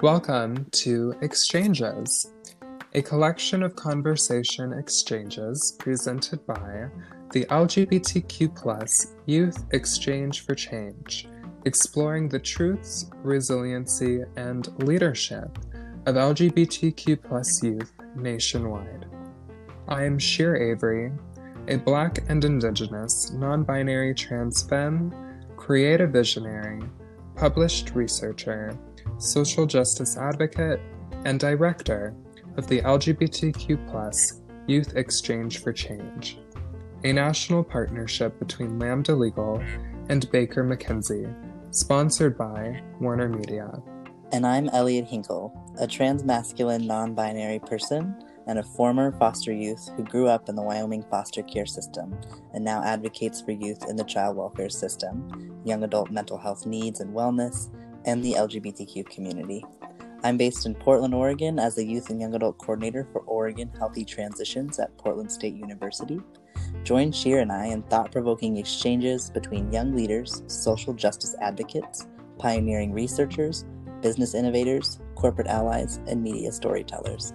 Welcome to Exchanges, a collection of conversation exchanges presented by the LGBTQ Youth Exchange for Change, exploring the truths, resiliency, and leadership of LGBTQ youth nationwide. I am Sheer Avery, a Black and Indigenous non binary trans femme, creative visionary, published researcher, social justice advocate, and director of the LGBTQ Youth Exchange for Change, a national partnership between Lambda Legal and Baker McKenzie, sponsored by Warner Media. And I'm Elliot Hinkle, a trans masculine non binary person and a former foster youth who grew up in the Wyoming foster care system and now advocates for youth in the child welfare system, young adult mental health needs and wellness, and the LGBTQ community. I'm based in Portland, Oregon as a Youth and Young Adult Coordinator for Oregon Healthy Transitions at Portland State University. Join Sheer and I in thought provoking exchanges between young leaders, social justice advocates, pioneering researchers, business innovators, corporate allies, and media storytellers.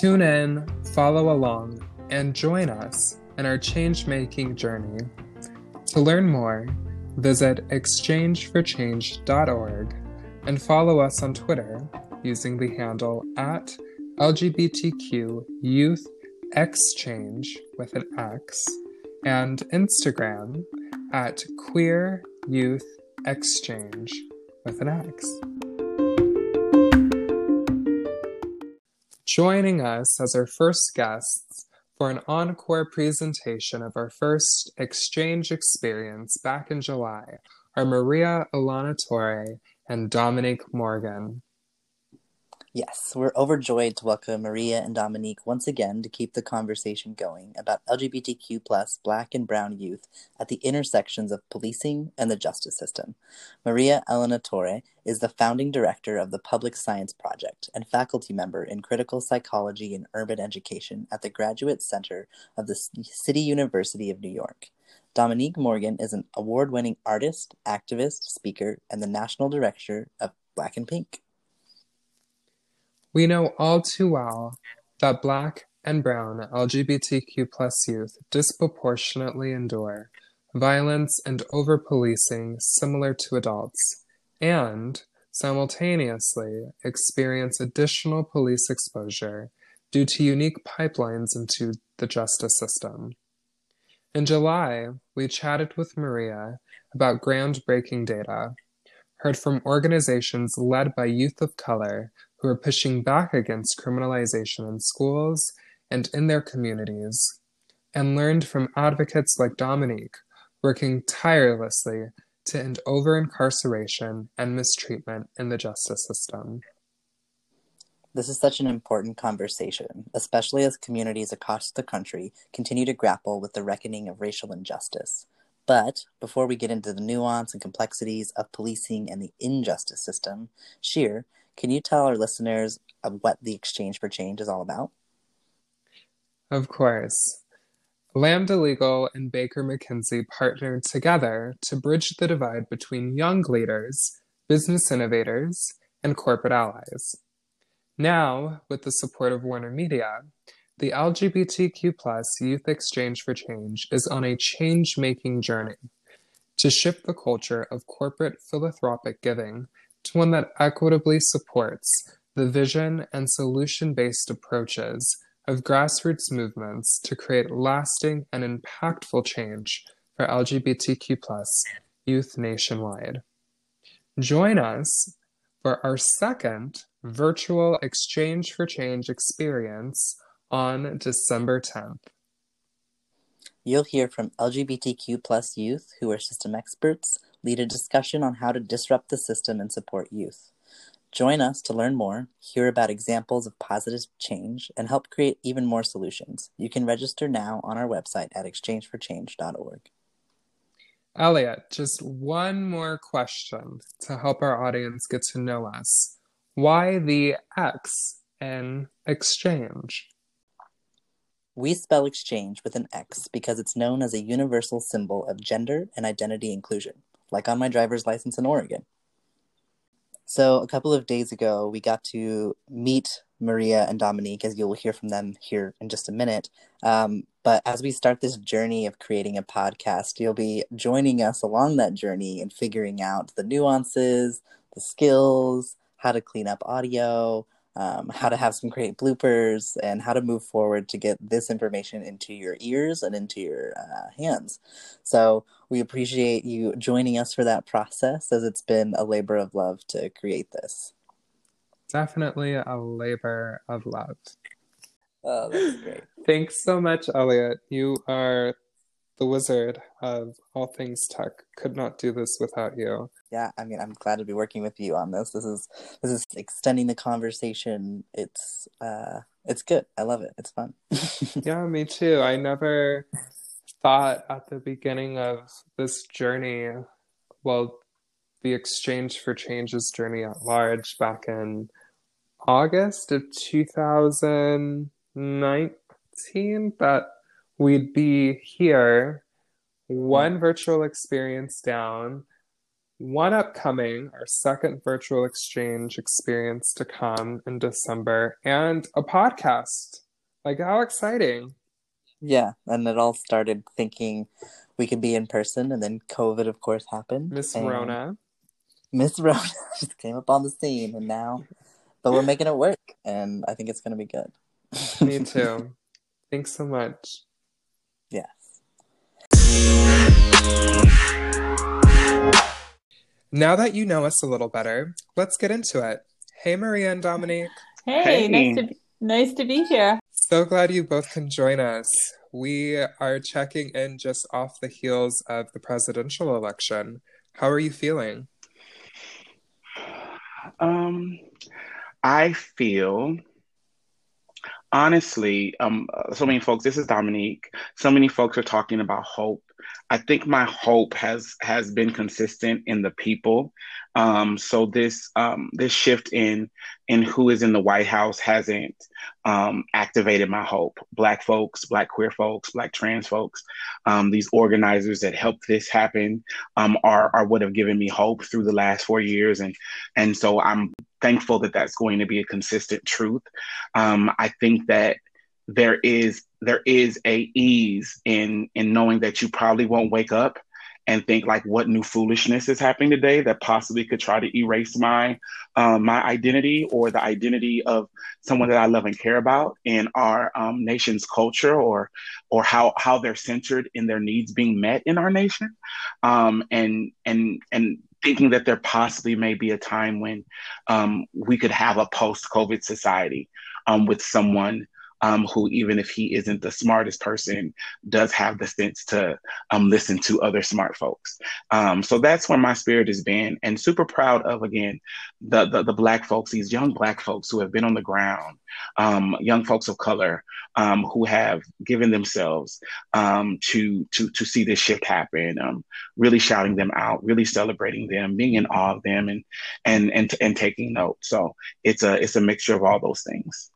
Tune in, follow along, and join us in our change making journey. To learn more, visit exchangeforchange.org and follow us on Twitter using the handle at LGBTQ Youth Exchange with an X and Instagram at Queer Youth Exchange with an X. Joining us as our first guests for an encore presentation of our first exchange experience back in July are Maria Elena Torre and Dominique Morgan. Yes, we're overjoyed to welcome Maria and Dominique once again to keep the conversation going about LGBTQ plus black and brown youth at the intersections of policing and the justice system. Maria Elena Torre is the founding director of the Public Science Project and faculty member in critical psychology and urban education at the Graduate Center of the City University of New York. Dominique Morgan is an award winning artist, activist, speaker, and the national director of Black and Pink. We know all too well that Black and Brown LGBTQ plus youth disproportionately endure violence and over policing similar to adults, and simultaneously experience additional police exposure due to unique pipelines into the justice system. In July, we chatted with Maria about groundbreaking data, heard from organizations led by youth of color who are pushing back against criminalization in schools and in their communities, and learned from advocates like Dominique working tirelessly to end over incarceration and mistreatment in the justice system. This is such an important conversation, especially as communities across the country continue to grapple with the reckoning of racial injustice. But before we get into the nuance and complexities of policing and the injustice system, Sheer, can you tell our listeners what the Exchange for Change is all about? Of course. Lambda Legal and Baker McKenzie partnered together to bridge the divide between young leaders, business innovators, and corporate allies. Now, with the support of Warner Media, the LGBTQ plus Youth Exchange for Change is on a change making journey to shift the culture of corporate philanthropic giving to one that equitably supports the vision and solution based approaches of grassroots movements to create lasting and impactful change for LGBTQ youth nationwide. Join us for our second virtual Exchange for Change experience on December 10th. You'll hear from LGBTQ youth who are system experts, lead a discussion on how to disrupt the system and support youth. Join us to learn more, hear about examples of positive change, and help create even more solutions. You can register now on our website at exchangeforchange.org. Elliot, just one more question to help our audience get to know us. Why the X in exchange? We spell exchange with an X because it's known as a universal symbol of gender and identity inclusion, like on my driver's license in Oregon. So, a couple of days ago, we got to meet Maria and Dominique, as you'll hear from them here in just a minute. Um, but as we start this journey of creating a podcast, you'll be joining us along that journey and figuring out the nuances, the skills, how to clean up audio, um, how to have some great bloopers, and how to move forward to get this information into your ears and into your uh, hands. So we appreciate you joining us for that process, as it's been a labor of love to create this. Definitely a labor of love. Oh, that's great. Thanks so much, Elliot. You are the wizard of all things tech. Could not do this without you. Yeah, I mean, I'm glad to be working with you on this. This is this is extending the conversation. It's uh, it's good. I love it. It's fun. yeah, me too. I never thought at the beginning of this journey, well, the Exchange for Changes journey at large back in August of 2019 that we'd be here, one virtual experience down, one upcoming, our second virtual exchange experience to come in December, and a podcast. Like, how exciting! Yeah, and it all started thinking we could be in person, and then COVID, of course, happened. Miss Rona. Miss Rona just came up on the scene, and now, but we're making it work, and I think it's going to be good. Me too. Thanks so much. Yes. Now that you know us a little better, let's get into it. Hey, Maria and Dominique. Hey, hey. nice to be, nice to be here. So glad you both can join us. We are checking in just off the heels of the presidential election. How are you feeling? Um, I feel honestly, um, so many folks. This is Dominique. So many folks are talking about hope. I think my hope has has been consistent in the people. Um, so this um, this shift in in who is in the White House hasn't um, activated my hope. Black folks, Black queer folks, Black trans folks, um, these organizers that helped this happen um, are are what have given me hope through the last four years, and and so I'm thankful that that's going to be a consistent truth. Um, I think that there is there is a ease in in knowing that you probably won't wake up and think like what new foolishness is happening today that possibly could try to erase my um, my identity or the identity of someone that I love and care about in our um, nation's culture or or how how they're centered in their needs being met in our nation. Um, and and and thinking that there possibly may be a time when um, we could have a post COVID society um, with someone um, who, even if he isn't the smartest person, does have the sense to um, listen to other smart folks. Um, so that's where my spirit has been, and super proud of again the, the, the black folks, these young black folks who have been on the ground, um, young folks of color um, who have given themselves um, to to to see this shift happen. really shouting them out, really celebrating them, being in awe of them, and and and and taking note. So it's a it's a mixture of all those things.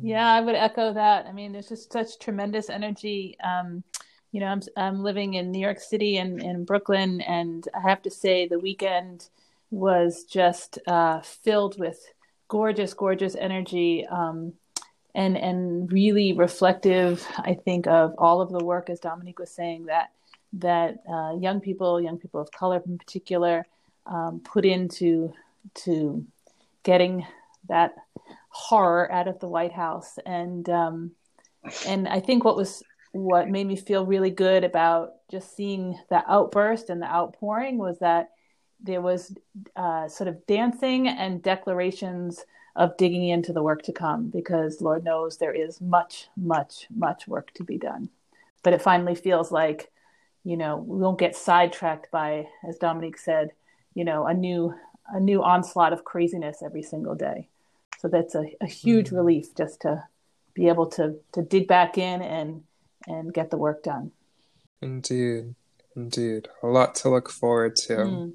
Yeah, I would echo that. I mean, there's just such tremendous energy. Um, you know, I'm I'm living in New York City and in Brooklyn, and I have to say the weekend was just uh, filled with gorgeous, gorgeous energy, um, and and really reflective. I think of all of the work, as Dominique was saying, that that uh, young people, young people of color in particular, um, put into to getting that horror out of the White House, and um, and I think what was what made me feel really good about just seeing the outburst and the outpouring was that there was uh, sort of dancing and declarations of digging into the work to come because Lord knows there is much, much, much work to be done. But it finally feels like, you know, we won't get sidetracked by, as Dominique said, you know, a new a new onslaught of craziness every single day. So that's a, a huge mm-hmm. relief just to be able to to dig back in and and get the work done. Indeed, indeed, a lot to look forward to. Mm.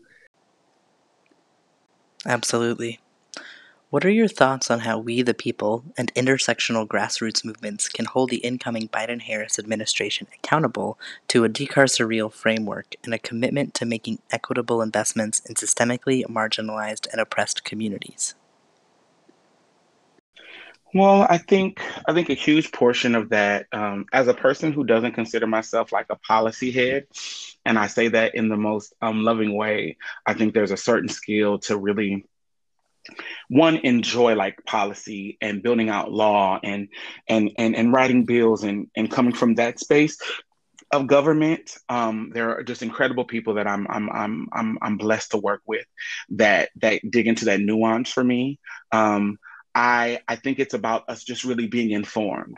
Absolutely. What are your thoughts on how we, the people, and intersectional grassroots movements can hold the incoming Biden Harris administration accountable to a decarceral framework and a commitment to making equitable investments in systemically marginalized and oppressed communities? Well, I think I think a huge portion of that, um, as a person who doesn't consider myself like a policy head, and I say that in the most um, loving way, I think there's a certain skill to really one enjoy like policy and building out law and and and, and writing bills and and coming from that space of government um, there are just incredible people that I'm, I'm i'm i'm i'm blessed to work with that that dig into that nuance for me. Um, i i think it's about us just really being informed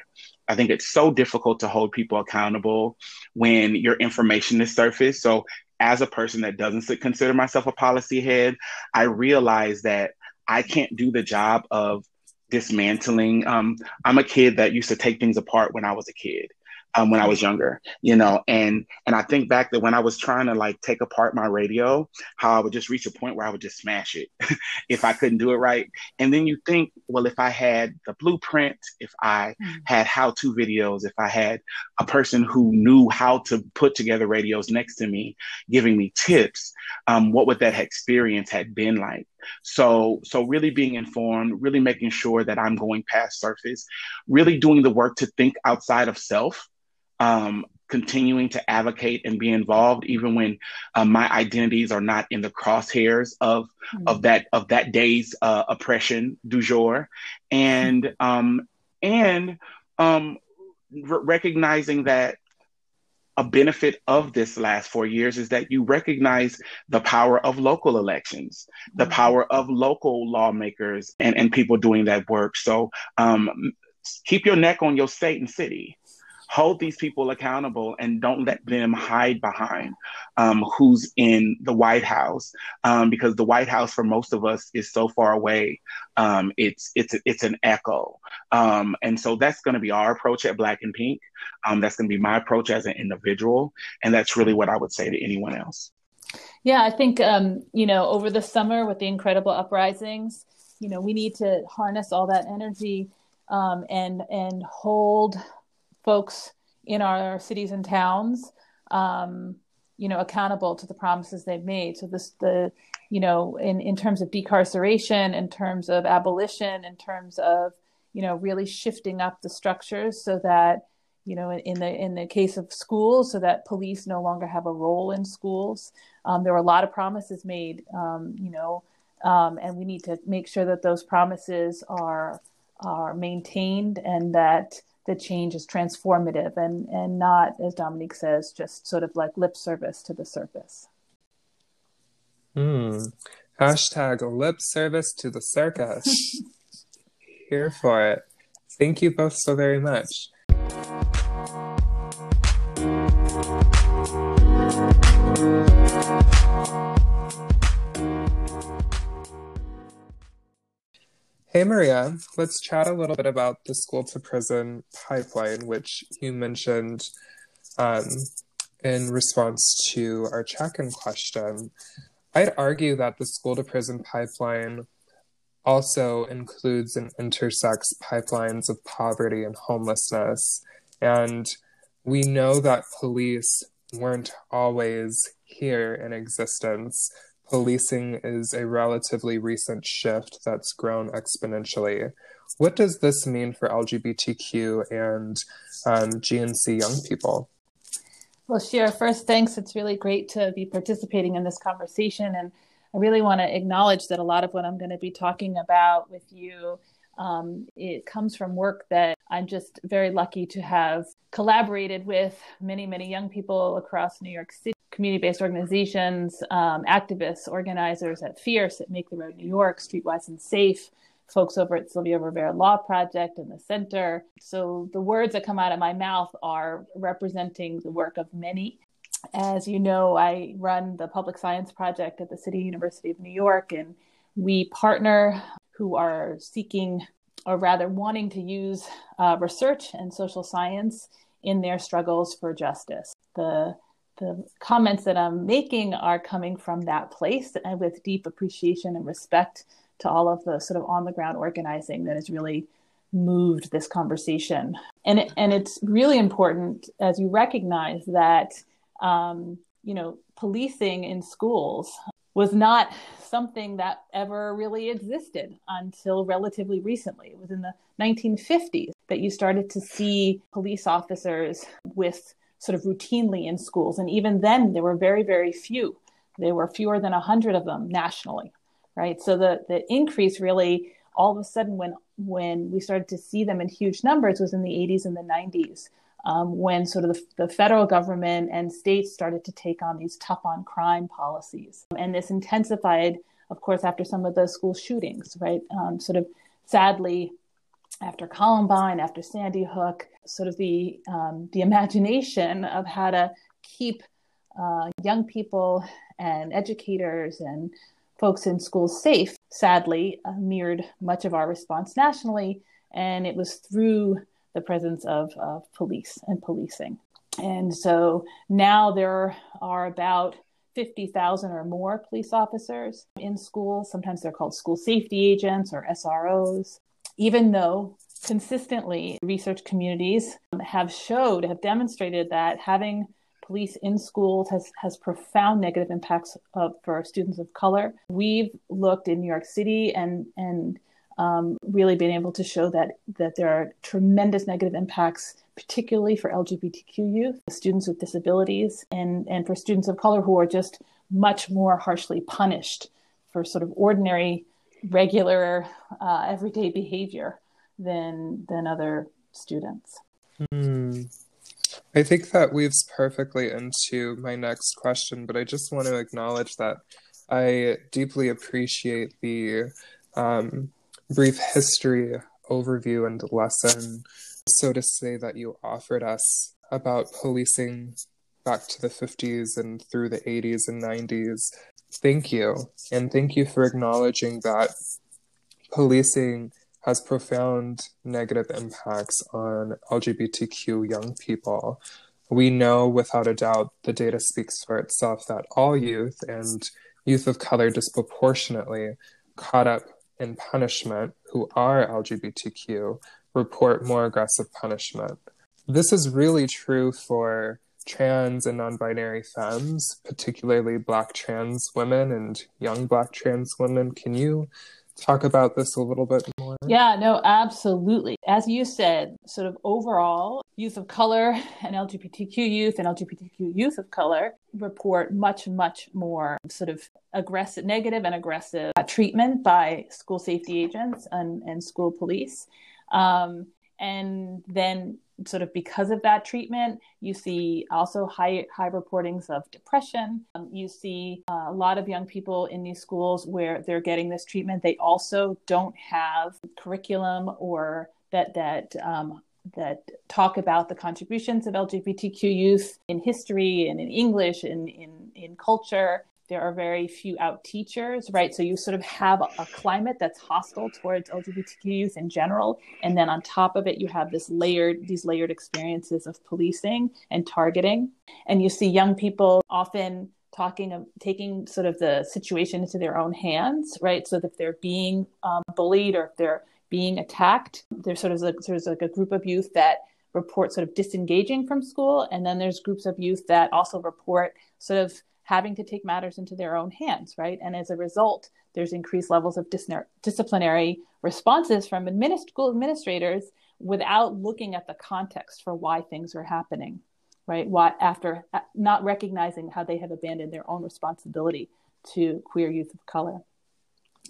I think it's so difficult to hold people accountable when your information is surfaced. So, as a person that doesn't consider myself a policy head, I realize that I can't do the job of dismantling. Um, I'm a kid that used to take things apart when I was a kid um, when I was younger, you know, and and I think back that when I was trying to like take apart my radio, how I would just reach a point where I would just smash it if I couldn't do it right. And then you think, well, if I had the blueprint, if I mm. had how-to videos, if I had a person who knew how to put together radios next to me, giving me tips, um, what would that experience had been like? So, so really being informed, really making sure that I'm going past surface, really doing the work to think outside of self um, continuing to advocate and be involved, even when uh, my identities are not in the crosshairs of mm-hmm. of that of that day's uh, oppression du jour, and um, and um, r- recognizing that a benefit of this last four years is that you recognize the power of local elections, the mm-hmm. power of local lawmakers and, and people doing that work. So um, keep your neck on your state and city hold these people accountable and don't let them hide behind um, who's in the White House um, because the White House for most of us is so far away. Um, it's it's it's an echo, um, and so that's going to be our approach at Black and Pink. Um, that's going to be my approach as an individual, and that's really what I would say to anyone else. Yeah, I think um, you know over the summer with the incredible uprisings, you know we need to harness all that energy and and hold folks in our cities and towns, um, you know, accountable to the promises they've made. So this, the, you know, in, in terms of decarceration, in terms of abolition, in terms of, you know, really shifting up the structures so that, you know, in, in the in the case of schools, so that police no longer have a role in schools. Um, there were a lot of promises made, um, you know, um, and we need to make sure that those promises are are maintained and that the change is transformative and and not as dominique says just sort of like lip service to the surface. Hmm. Hashtag lip service to the circus. Here for it. Thank you both so very much Hey, Maria, let's chat a little bit about the school to prison pipeline, which you mentioned um, in response to our check in question. I'd argue that the school to prison pipeline also includes and intersects pipelines of poverty and homelessness. And we know that police weren't always here in existence policing is a relatively recent shift that's grown exponentially. What does this mean for LGBTQ and um, GNC young people? Well, Shira, first, thanks. It's really great to be participating in this conversation. And I really want to acknowledge that a lot of what I'm going to be talking about with you um, it comes from work that I'm just very lucky to have collaborated with many, many young people across New York City, community based organizations, um, activists, organizers at Fierce, at Make the Road New York, Streetwise and Safe, folks over at Sylvia Rivera Law Project and the Center. So the words that come out of my mouth are representing the work of many. As you know, I run the Public Science Project at the City University of New York, and we partner who are seeking or rather wanting to use uh, research and social science in their struggles for justice. The the comments that I'm making are coming from that place and with deep appreciation and respect to all of the sort of on the ground organizing that has really moved this conversation. And it, and it's really important as you recognize that um, you know policing in schools was not something that ever really existed until relatively recently. It was in the 1950s that you started to see police officers with sort of routinely in schools. And even then, there were very, very few. There were fewer than 100 of them nationally, right? So the, the increase really all of a sudden when when we started to see them in huge numbers was in the 80s and the 90s um, when sort of the, the, federal government and states started to take on these tough on crime policies. And this intensified, of course, after some of the school shootings, right? Um, sort of sadly, after Columbine, after Sandy Hook, sort of the, um, the imagination of how to keep uh, young people and educators and folks in schools safe, sadly, uh, mirrored much of our response nationally. And it was through the presence of, of police and policing. And so now there are about 50,000 or more police officers in schools. Sometimes they're called school safety agents or SROs, even though consistently research communities have showed, have demonstrated that having police in schools has, has profound negative impacts of, for students of color. We've looked in New York City and, and um, really being able to show that that there are tremendous negative impacts, particularly for LGBTQ youth, students with disabilities, and and for students of color who are just much more harshly punished for sort of ordinary, regular, uh, everyday behavior than than other students. Hmm. I think that weaves perfectly into my next question, but I just want to acknowledge that I deeply appreciate the um, brief history overview and lesson, so to say, that you offered us about policing back to the 50s and through the 80s and 90s. Thank you. And thank you for acknowledging that policing has profound negative impacts on LGBTQ young people. We know without a doubt the data speaks for itself that all youth and youth of color disproportionately caught up in punishment who are LGBTQ report more aggressive punishment. This is really true for trans and non binary femmes, particularly Black trans women and young Black trans women. Can you talk about this a little bit more? Yeah, no, absolutely. As you said, sort of overall, youth of color and LGBTQ youth and LGBTQ youth of color report much, much more sort of aggressive, negative and aggressive treatment by school safety agents and, and school police. Um, and then sort of because of that treatment you see also high high reportings of depression. Um, you see uh, a lot of young people in these schools where they're getting this treatment. They also don't have curriculum or that that um, that talk about the contributions of LGBTQ youth in history and in English and in, in culture there are very few out teachers, right? So you sort of have a, climate that's hostile towards LGBTQ youth in general, and then on top of it, you have this layered these layered experiences of policing and targeting, and you see young people often talking of taking sort of the situation into their own hands, right? So that if they're being um, bullied or if they're being attacked, there's sort of like, there's like a group of youth that report sort of disengaging from school, and then there's groups of youth that also report sort of having to take matters into their own hands, right? And as a result, there's increased levels of dis- disciplinary responses from administ- school administrators without looking at the context for why things are happening, right? Why after uh, not recognizing how they have abandoned their own responsibility to queer youth of color.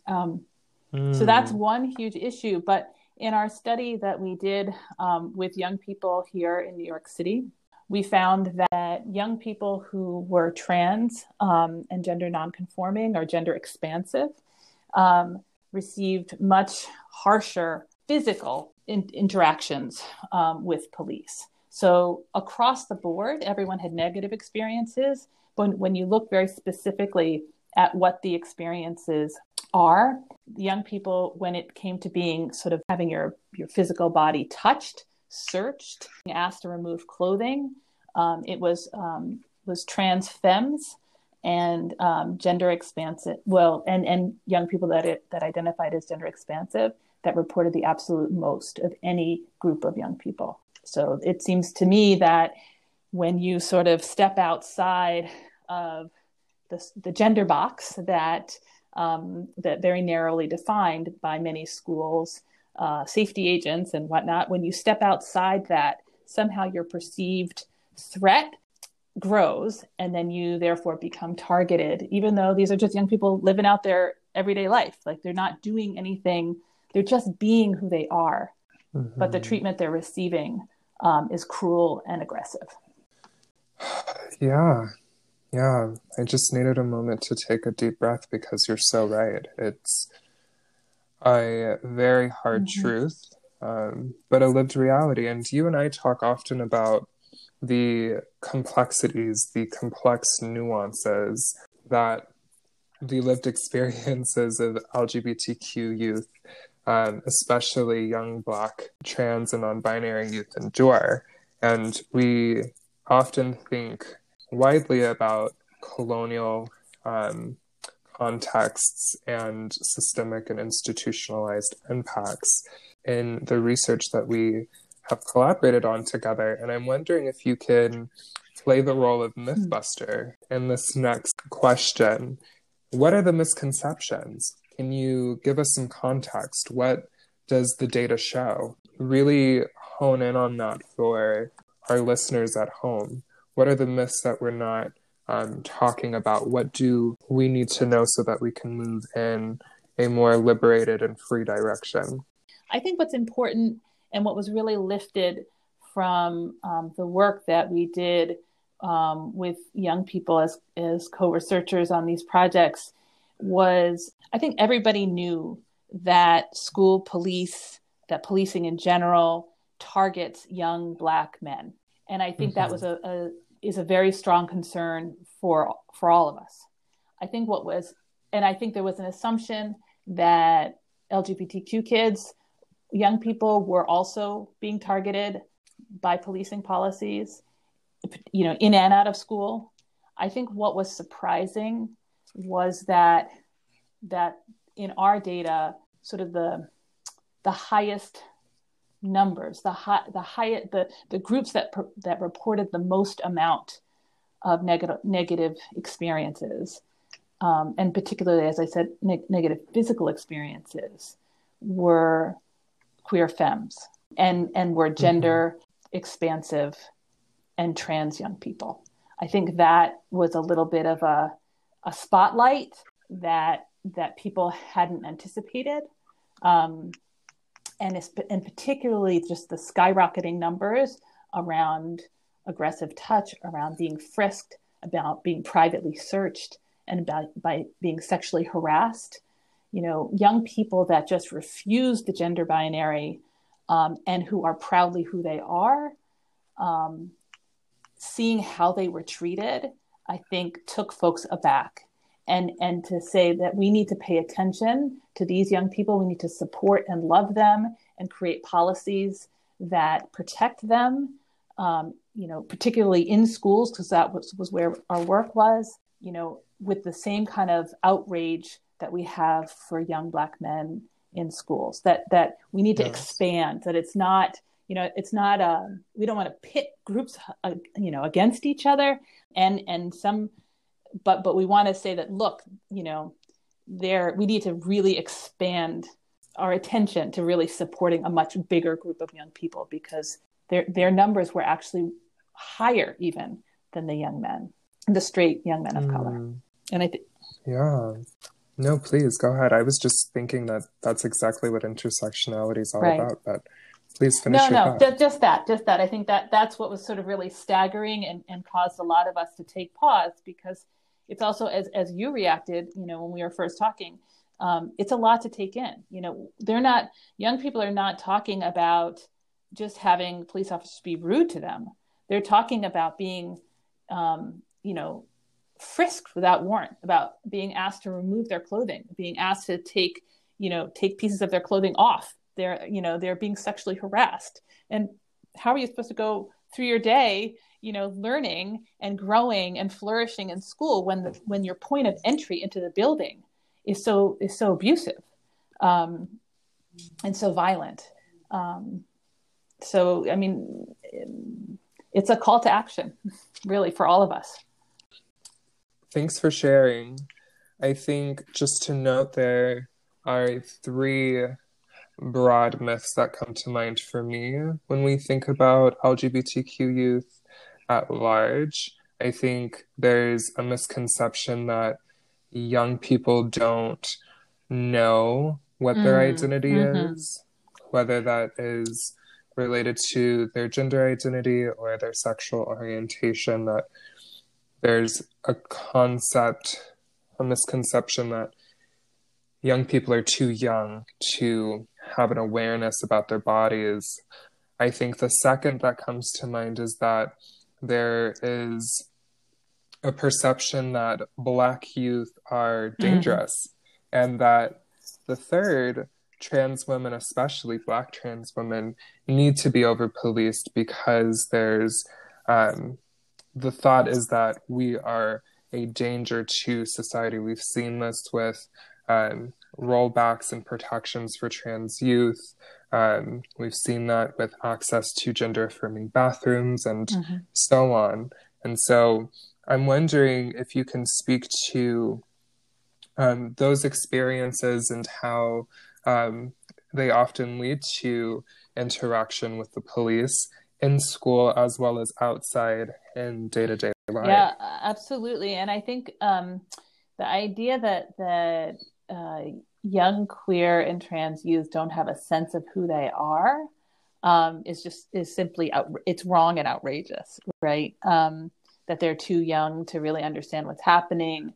Um, mm. So that's hmm. one huge issue. But in our study that we did um, with young people here in New York City, we found that young people who were trans um, and gender nonconforming or gender expansive um, received much harsher physical in- interactions um, with police. So, across the board, everyone had negative experiences. But when you look very specifically at what the experiences are, young people, when it came to being sort of having your, your physical body touched, searched, asked to remove clothing. Um, it was um, was trans femmes and um, gender expansive well and and young people that it, that identified as gender expansive that reported the absolute most of any group of young people so it seems to me that when you sort of step outside of the, the gender box that um, that very narrowly defined by many schools uh, safety agents and whatnot when you step outside that somehow your perceived threat grows and then you therefore become targeted even though these are just young people living out their everyday life. Like they're not doing anything. They're just being who they are. Mm-hmm. but the mm-hmm. treatment they're receiving um, is cruel and aggressive. Yeah. Yeah. I just needed a moment to take a deep breath because you're so right. It's a very hard mm-hmm. truth um, but a lived reality and you and i talk often about the complexities, the complex nuances that the lived experiences of LGBTQ youth, um, especially young Black, trans, and non binary youth, endure. And we often think widely about colonial um, contexts and systemic and institutionalized impacts in the research that we have collaborated on together. And I'm wondering if you can play the role of hmm. Mythbuster in this next question. What are the misconceptions? Can you give us some context? What does the data show? Really hone in on that for our listeners at home. What are the myths that we're not um, talking about? What do we need to know so that we can move in a more liberated and free direction? I think what's important and what was really lifted from um, the work that we did um, with young people as, as co researchers on these projects was I think everybody knew that school police, that policing in general, targets young Black men. And I think mm-hmm. that was a, a is a very strong concern for for all of us. I think what was, and I think there was an assumption that LGBTQ kids young people were also being targeted by policing policies, you know, in and out of school. I think what was surprising was that that in our data, sort of the the highest numbers, the high, the high, the the groups that that reported the most amount of negative negative experiences, um, and particularly, as I said, ne- negative physical experiences, were queer femmes and and were mm-hmm. gender mm-hmm. expansive and trans young people. I think that was a little bit of a a spotlight that that people hadn't anticipated. Um, and, and particularly just the skyrocketing numbers around aggressive touch, around being frisked, about being privately searched, and about by being sexually harassed you know, young people that just refuse the gender binary um, and who are proudly who they are, um, seeing how they were treated, I think took folks aback. And, and to say that we need to pay attention to these young people, we need to support and love them and create policies that protect them, um, you know, particularly in schools, because that was, was where our work was, you know, with the same kind of outrage that we have for young black men in schools that that we need to yes. expand that it's not you know it's not a um, we don't want to pit groups uh, you know against each other and and some but but we want to say that look you know there we need to really expand our attention to really supporting a much bigger group of young people because their their numbers were actually higher even than the young men the straight young men of mm. color and i think yeah no, please go ahead. I was just thinking that that's exactly what intersectionality is all right. about, but please finish. No, no, just, just that, just that. I think that that's what was sort of really staggering and, and caused a lot of us to take pause because it's also as as you reacted, you know, when we were first talking, um, it's a lot to take in. You know, they're not young people are not talking about just having police officers be rude to them. They're talking about being, um, you know, frisked without warrant, about being asked to remove their clothing, being asked to take, you know, take pieces of their clothing off. They're, you know, they're being sexually harassed. And how are you supposed to go through your day you know learning and growing and flourishing in school when the when your point of entry into the building is so is so abusive um, and so violent. Um, so i mean it's a call to action really for all of us. Thanks for sharing. I think just to note there are three broad myths that come to mind for me when we think about lgbtq youth at large. I think there's a misconception that young people don't know what mm, their identity mm-hmm. is, whether that is related to their gender identity or their sexual orientation, that there's a concept, a misconception that young people are too young to have an awareness about their bodies. I think the second that comes to mind is that there is a perception that black youth are mm-hmm. dangerous mm-hmm. and that the third trans women especially black trans women need to be over policed because there's um, the thought is that we are a danger to society we've seen this with um, rollbacks and protections for trans youth um, we've seen that with access to gender affirming bathrooms and mm-hmm. so on. And so I'm wondering if you can speak to um, those experiences and how um, they often lead to interaction with the police in school as well as outside in day to day life. Yeah, absolutely. And I think um, the idea that that uh, young queer and trans youth don't have a sense of who they are um, is just is simply out, it's wrong and outrageous, right? Um, that they're too young to really understand what's happening.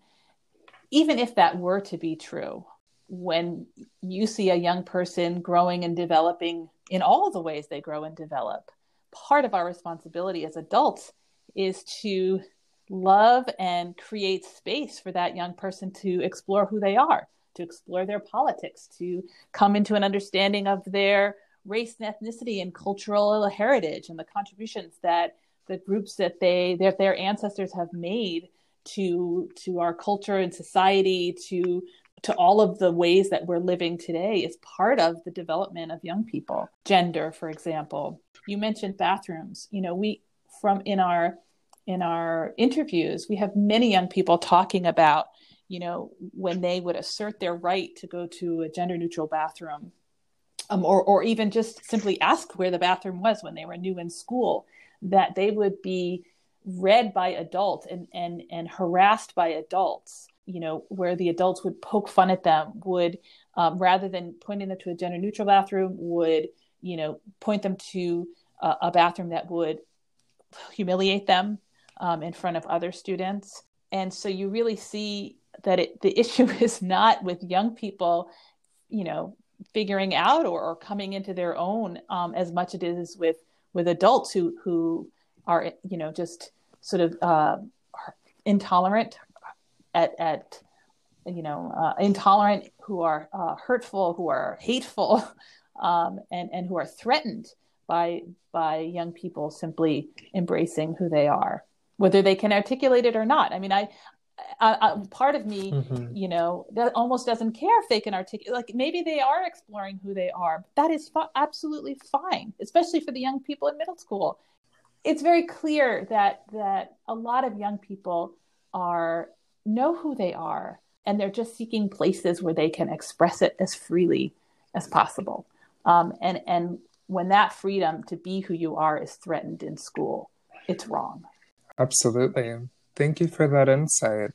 Even if that were to be true, when you see a young person growing and developing in all the ways they grow and develop, part of our responsibility as adults is to love and create space for that young person to explore who they are to explore their politics, to come into an understanding of their race and ethnicity and cultural heritage and the contributions that the groups that they that their ancestors have made to to our culture and society to to all of the ways that we're living today is part of the development of young people. Gender for example. You mentioned bathrooms. You know we from in our in our interviews we have many young people talking about you know, when they would assert their right to go to a gender neutral bathroom, um, or, or even just simply ask where the bathroom was when they were new in school, that they would be read by adults and, and, and harassed by adults, you know, where the adults would poke fun at them, would, um, rather than pointing them to a gender neutral bathroom, would, you know, point them to a, a bathroom that would humiliate them um, in front of other students. And so you really see that it, the issue is not with young people, you know, figuring out or, or coming into their own um, as much as it is with with adults who who are you know just sort of uh, intolerant at at you know uh, intolerant who are uh, hurtful who are hateful um, and and who are threatened by by young people simply embracing who they are whether they can articulate it or not. I mean i part of me, mm-hmm. you know, that almost doesn't care if they can articulate. Like maybe they are exploring who they are. But that is fu- absolutely fine, especially for the young people in middle school. It's very clear that that a lot of young people are know who they are, and they're just seeking places where they can express it as freely as possible. Um, and and when that freedom to be who you are is threatened in school, it's wrong. Absolutely. Thank you for that insight.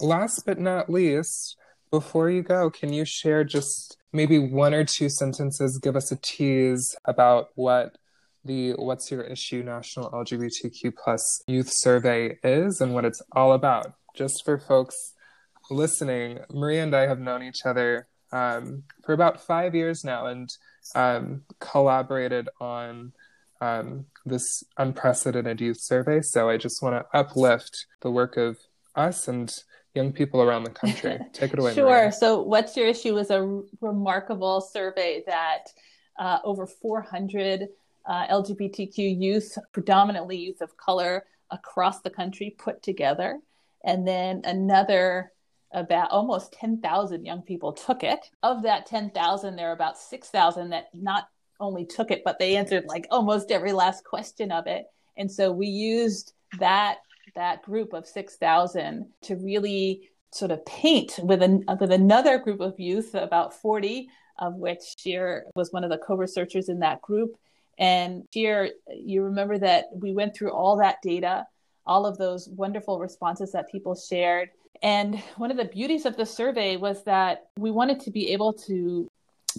Last but not least, before you go, can you share just maybe one or two sentences, give us a tease about what the What's Your Issue National LGBTQ Plus Youth Survey is and what it's all about? Just for folks listening, Maria and I have known each other um, for about five years now and um, collaborated on um, this unprecedented youth survey. So I just want to uplift the work of us and young people around the country. Take it away. sure. Maria. So, What's Your Issue is a remarkable survey that uh, over 400 uh, LGBTQ youth, predominantly youth of color across the country, put together. And then another about almost 10,000 young people took it. Of that 10,000, there are about 6,000 that not only took it, but they answered like almost every last question of it. And so we used that that group of 6,000 to really sort of paint with an, with another group of youth, about 40 of which Sheer was one of the co-researchers in that group. And Sheer, you remember that we went through all that data, all of those wonderful responses that people shared. And one of the beauties of the survey was that we wanted to be able to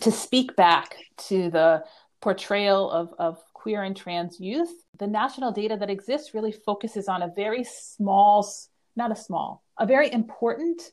to speak back to the portrayal of, of queer and trans youth. The national data that exists really focuses on a very small, not a small, a very important,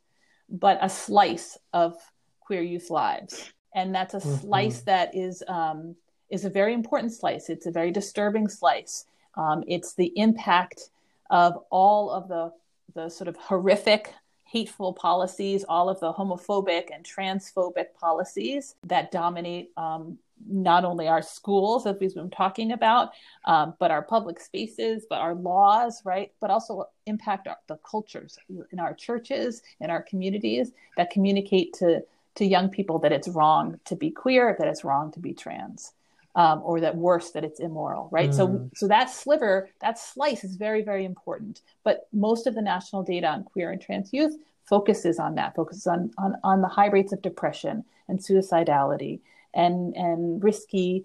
but a slice of queer youth lives and that's a mm-hmm. slice that is um, is a very important slice. It's a very disturbing slice. Um, it's the impact of all of the the sort of horrific, hateful policies, all of the homophobic and transphobic policies that dominate um, not only our schools, as we've been talking about, um, but our public spaces, but our laws, right? But also impact our, the cultures in our churches, in our communities that communicate to to young people that it's wrong to be queer, that it's wrong to be trans, um, or that worse, that it's immoral, right? Mm. So, so that sliver, that slice is very, very important. But most of the national data on queer and trans youth focuses on that, focuses on, on, on the high rates of depression and suicidality and, and risky,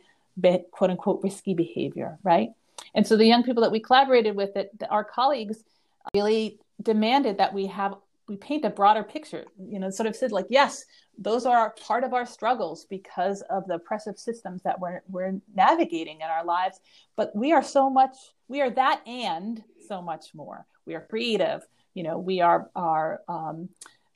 quote unquote, risky behavior, right? And so the young people that we collaborated with, that our colleagues really demanded that we have we paint a broader picture you know sort of said like yes those are part of our struggles because of the oppressive systems that we're, we're navigating in our lives. But we are so much we are that and so much more. We are creative. You know we are are um,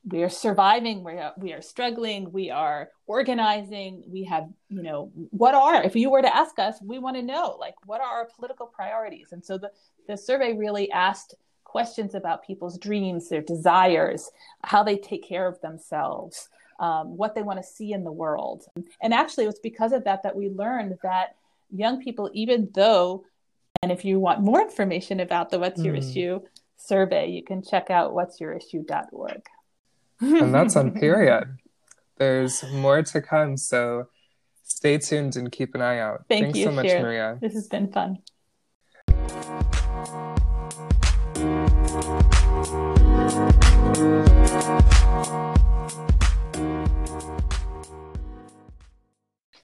we are surviving. We are, we are struggling. We are organizing. We have you know what are if you were to ask us we want to know like what are our political priorities? And so the the survey really asked questions about people's dreams, their desires, how they take care of themselves, um, what they want to see in the world. And actually, it was because of that that we learned that young people, even though, and if you want more information about the What's Your mm. Issue survey, you can check out what'syourissue.org. and that's on period. There's more to come, so stay tuned and keep an eye out. Thank Thanks you, so much, Maria. This has been fun.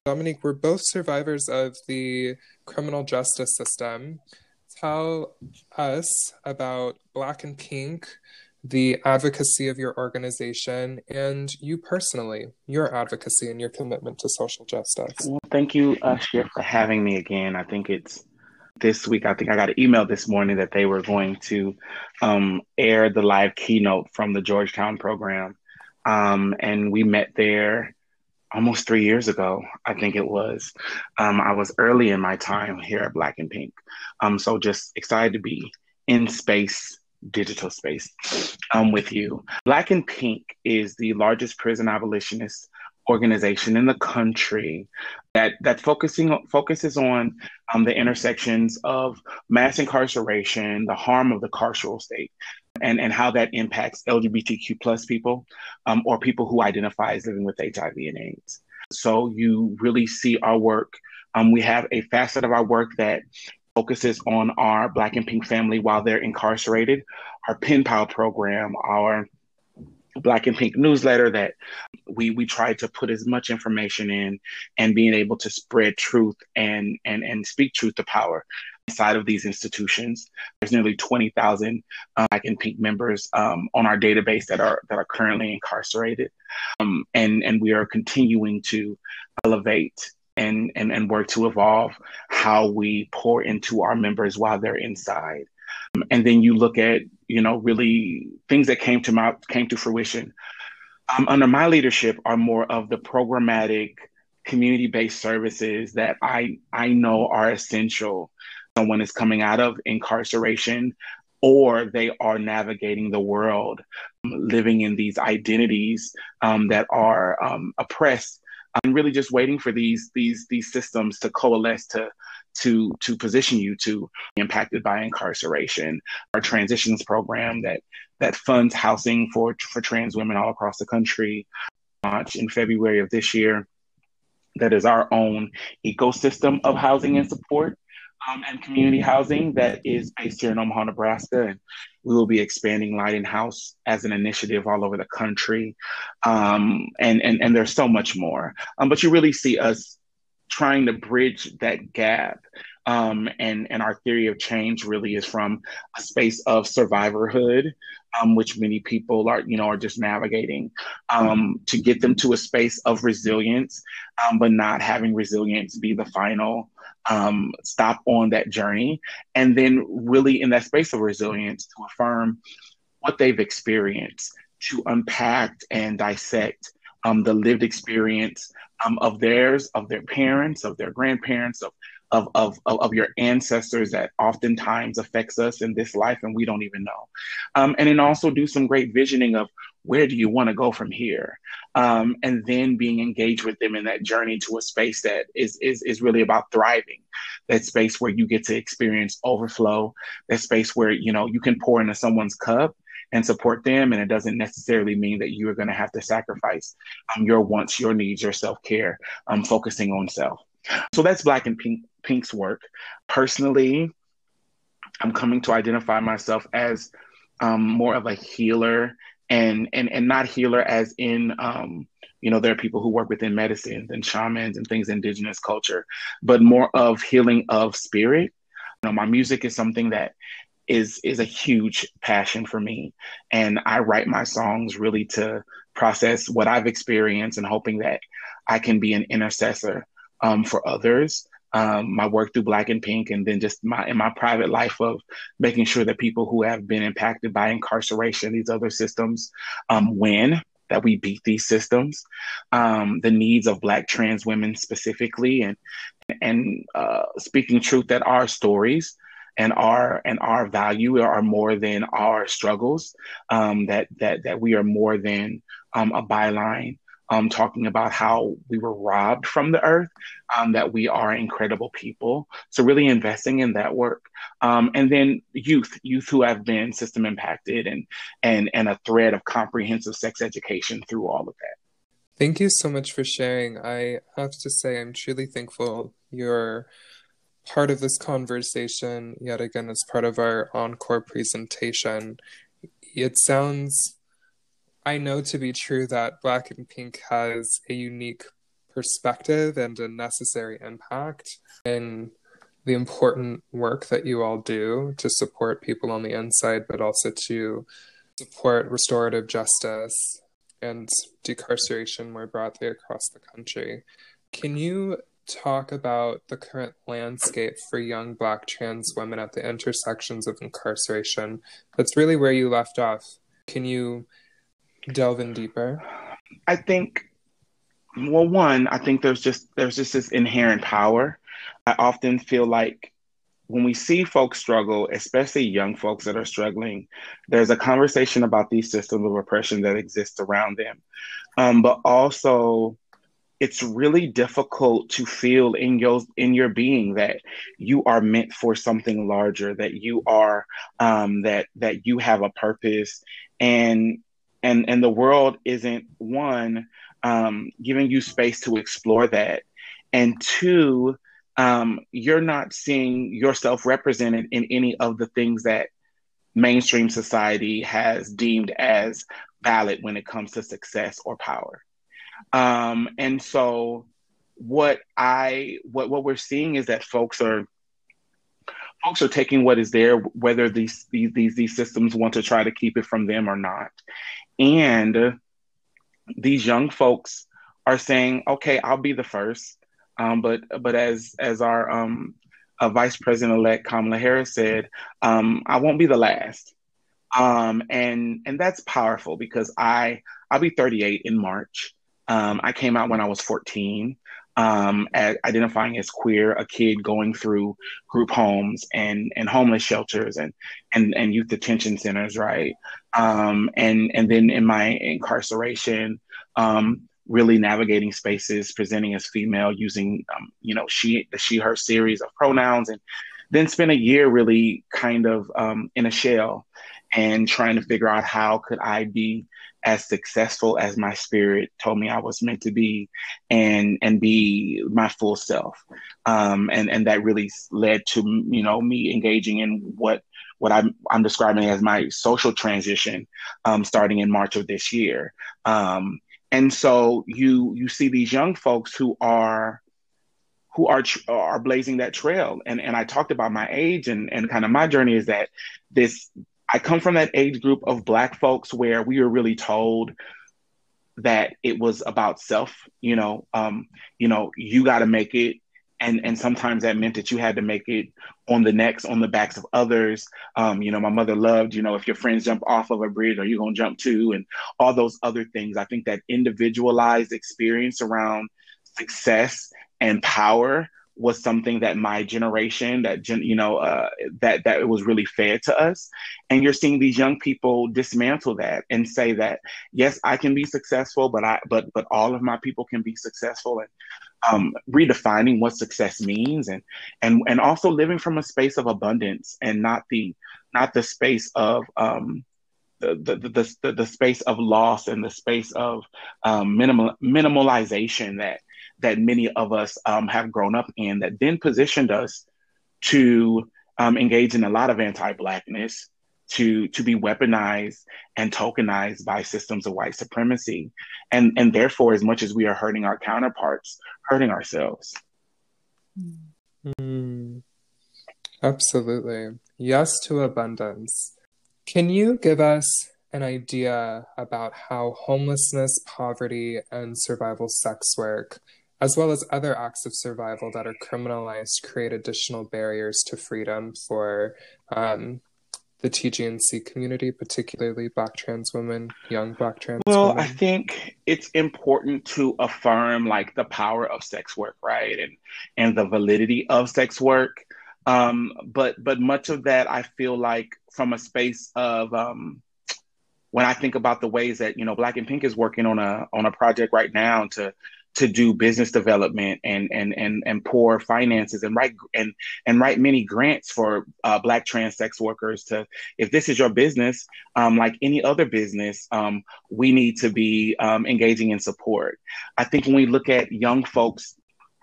Dominique, we're both survivors of the criminal justice system. Tell us about Black and Pink, the advocacy of your organization, and you personally, your advocacy and your commitment to social justice. Well, thank you, uh, for having me again. I think it's this week, I think I got an email this morning that they were going to um, air the live keynote from the Georgetown program. Um, and we met there almost three years ago, I think it was. Um, I was early in my time here at Black and Pink. Um, so just excited to be in space, digital space, um, with you. Black and Pink is the largest prison abolitionist organization in the country that that focusing focuses on um, the intersections of mass incarceration, the harm of the carceral state, and and how that impacts LGBTQ plus people um, or people who identify as living with HIV and AIDS. So you really see our work. Um, we have a facet of our work that focuses on our Black and Pink family while they're incarcerated. Our Pen Pal program, our Black and Pink newsletter that we we try to put as much information in and being able to spread truth and and and speak truth to power inside of these institutions. There's nearly 20,000 uh, Black and Pink members um, on our database that are that are currently incarcerated, um, and and we are continuing to elevate and, and and work to evolve how we pour into our members while they're inside. Um, and then you look at you know really things that came to my came to fruition um, under my leadership are more of the programmatic community-based services that I I know are essential. Someone is coming out of incarceration or they are navigating the world, living in these identities um, that are um, oppressed I'm really just waiting for these these these systems to coalesce to to to position you to impacted by incarceration. Our transitions program that that funds housing for for trans women all across the country launched in February of this year. That is our own ecosystem of housing and support um, and community housing that is based here in Omaha, Nebraska. And we will be expanding Lighting House as an initiative all over the country. Um, and, and, and there's so much more. Um, but you really see us trying to bridge that gap. Um, and, and our theory of change really is from a space of survivorhood, um, which many people are, you know, are just navigating um, to get them to a space of resilience, um, but not having resilience be the final um, stop on that journey. And then really in that space of resilience to affirm what they've experienced, to unpack and dissect um, the lived experience um, of theirs, of their parents, of their grandparents, of, of, of, of your ancestors that oftentimes affects us in this life and we don't even know. Um, and then also do some great visioning of where do you want to go from here? Um, and then being engaged with them in that journey to a space that is, is, is really about thriving, that space where you get to experience overflow, that space where, you know, you can pour into someone's cup and support them. And it doesn't necessarily mean that you are going to have to sacrifice um, your wants, your needs, your self care, um, focusing on self. So that's Black and Pink, Pink's work. Personally, I'm coming to identify myself as um, more of a healer and and and not healer as in um, you know there are people who work within medicine and shamans and things indigenous culture, but more of healing of spirit. You know, my music is something that is is a huge passion for me. And i write my songs really to process what i've experienced and hoping that i can be an intercessor um, for others. Um, my work through black and pink and then just my in my private life of making sure that people who have been impacted by incarceration these other systems um, win that we beat these systems. Um, the needs of black trans women specifically and and uh, speaking truth that our stories and our and our value are more than our struggles. Um, that that that we are more than um, a byline. Um, talking about how we were robbed from the earth, um, that we are incredible people. So really investing in that work, um, and then youth, youth who have been system impacted, and and and a thread of comprehensive sex education through all of that. Thank you so much for sharing. I have to say, I'm truly thankful you're part of this conversation, yet again, as part of our encore presentation. It sounds, I know to be true that Black and Pink has a unique perspective and a necessary impact in the important work that you all do to support people on the inside, but also to support restorative justice and decarceration more broadly across the country. Can you talk about the current landscape for young Black trans women at the intersections of incarceration. That's really where you left off. Can you delve in deeper? I think, well, one, I think there's just there's just this inherent power. I often feel like when we see folks struggle, especially young folks that are struggling, there's a conversation about these systems of oppression that exist around them, um, but also it's really difficult to feel in your in your being that you are meant for something larger that you are um, that that you have a purpose. And and and the world isn't one um, giving you space to explore that. And two um, you're not seeing yourself represented in any of the things that mainstream society has deemed as valid when it comes to success or power um, and so what I what what we're seeing is that folks are folks are taking what is there, whether these these these, these systems want to try to keep it from them or not. And these young folks are saying, okay, I'll be the first. Um, but but as as our um, uh, Vice President elect Kamala Harris said, um, I won't be the last. Um, and and that's powerful because I I'll be 38 in March. Um, I came out when I was 14, um, identifying as queer, a kid going through group homes and, and homeless shelters and, and, and youth detention centers, right? Um, and, and then in my incarceration, um, really navigating spaces, presenting as female, using um, you know she the she her series of pronouns, and then spent a year really kind of um, in a shell and trying to figure out how could I be as successful as my spirit told me I was meant to be and and be my full self. Um, and and that really led to you know me engaging in what what I'm, I'm describing as my social transition um, starting in March of this year. Um, and so you you see these young folks who are who are are blazing that trail. And and I talked about my age and and kind of my journey is that this I come from that age group of black folks where we were really told that it was about self, you know, um, you know, you got to make it. And, and sometimes that meant that you had to make it on the necks, on the backs of others. Um, you know, my mother loved, you know, if your friends jump off of a bridge, are you going to jump too? And all those other things. I think that individualized experience around success and power was something that my generation that you know uh, that that it was really fed to us. And you're seeing these young people dismantle that and say that yes i can be successful but i but but all of my people can be successful and um, redefining what success means and and and also living from a space of abundance and not the not the space of um, the, the, the, the, the space of loss and the space of um, minimal minimalization that that many of us um, have grown up in that then positioned us to um, engage in a lot of anti-blackness to to be weaponized and tokenized by systems of white supremacy. And and therefore as much as we are hurting our counterparts hurting ourselves. Mm, absolutely. Yes to abundance. Can you give us an idea about how homelessness poverty and survival sex work as well as other acts of survival that are criminalized, create additional barriers to freedom for um, the TGNC community, particularly Black trans women, young Black trans well, women? Well, I think it's important to affirm like the power of sex work, right, and and the validity of sex work. Um, but but much of that, I feel like from a space of um, when I think about the ways that you know Black and Pink is working on a on a project right now to to do business development and and and and pour finances and write and and write many grants for uh, Black trans sex workers. To if this is your business, um, like any other business, um, we need to be um, engaging in support. I think when we look at young folks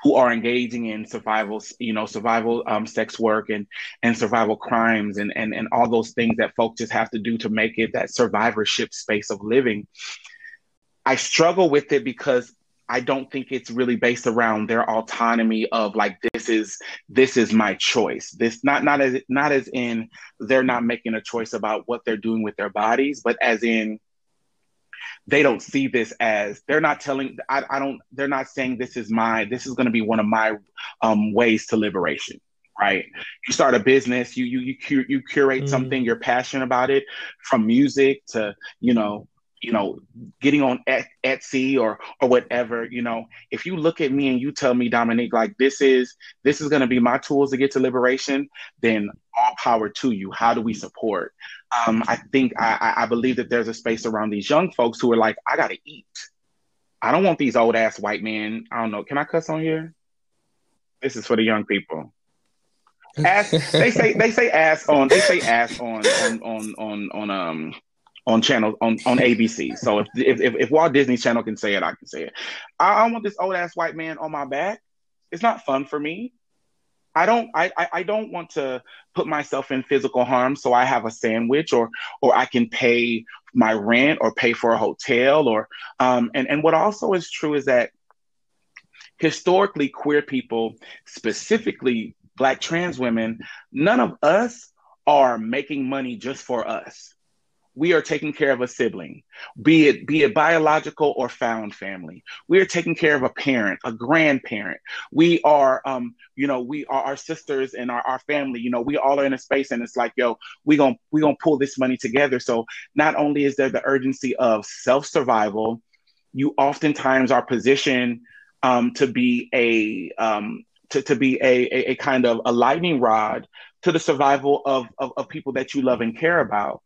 who are engaging in survival, you know, survival um, sex work and and survival crimes and and and all those things that folks just have to do to make it that survivorship space of living. I struggle with it because I don't think it's really based around their autonomy of like this is this is my choice. This not not as not as in they're not making a choice about what they're doing with their bodies, but as in they don't see this as they're not telling I, I don't they're not saying this is my this is going to be one of my um, ways to liberation right you start a business you you you, you curate mm. something you're passionate about it from music to you know you know, getting on Etsy or or whatever, you know, if you look at me and you tell me, Dominique, like this is this is going to be my tools to get to liberation, then all power to you. How do we support? Um, I think I, I believe that there's a space around these young folks who are like, I got to eat. I don't want these old ass white men. I don't know. Can I cuss on here? This is for the young people. Ass, they say they say ass on they say ass on on on on on um on channel on, on ABC. So if, if if Walt Disney Channel can say it, I can say it. I, I want this old ass white man on my back. It's not fun for me. I don't I, I don't want to put myself in physical harm so I have a sandwich or or I can pay my rent or pay for a hotel or um and, and what also is true is that historically queer people, specifically black trans women, none of us are making money just for us we are taking care of a sibling, be it be it biological or found family. We are taking care of a parent, a grandparent. We are, um, you know, we are our sisters and our, our family. You know, we all are in a space, and it's like, yo, we gonna we gonna pull this money together. So not only is there the urgency of self survival, you oftentimes are positioned um, to be a um, to, to be a, a, a kind of a lightning rod to the survival of, of, of people that you love and care about.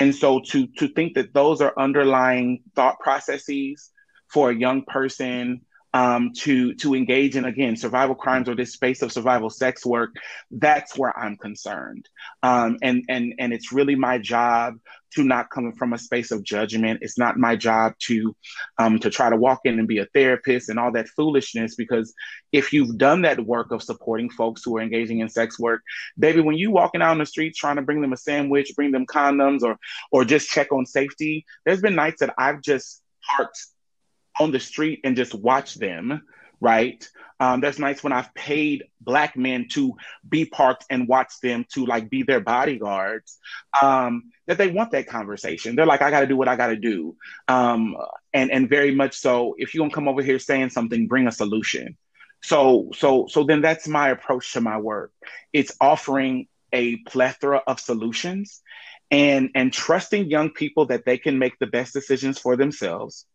And so to to think that those are underlying thought processes for a young person um, to to engage in again survival crimes or this space of survival sex work, that's where I'm concerned. Um, and and and it's really my job to not come from a space of judgment. It's not my job to um, to try to walk in and be a therapist and all that foolishness. Because if you've done that work of supporting folks who are engaging in sex work, baby, when you walking out on the streets trying to bring them a sandwich, bring them condoms, or or just check on safety, there's been nights that I've just parked on the street and just watch them, right? Um, nights when I've paid black men to be parked and watch them to like be their bodyguards. Um, that they want that conversation. They're like, I got to do what I got to do, um, and and very much so. If you don't come over here saying something, bring a solution. So so so then that's my approach to my work. It's offering a plethora of solutions and and trusting young people that they can make the best decisions for themselves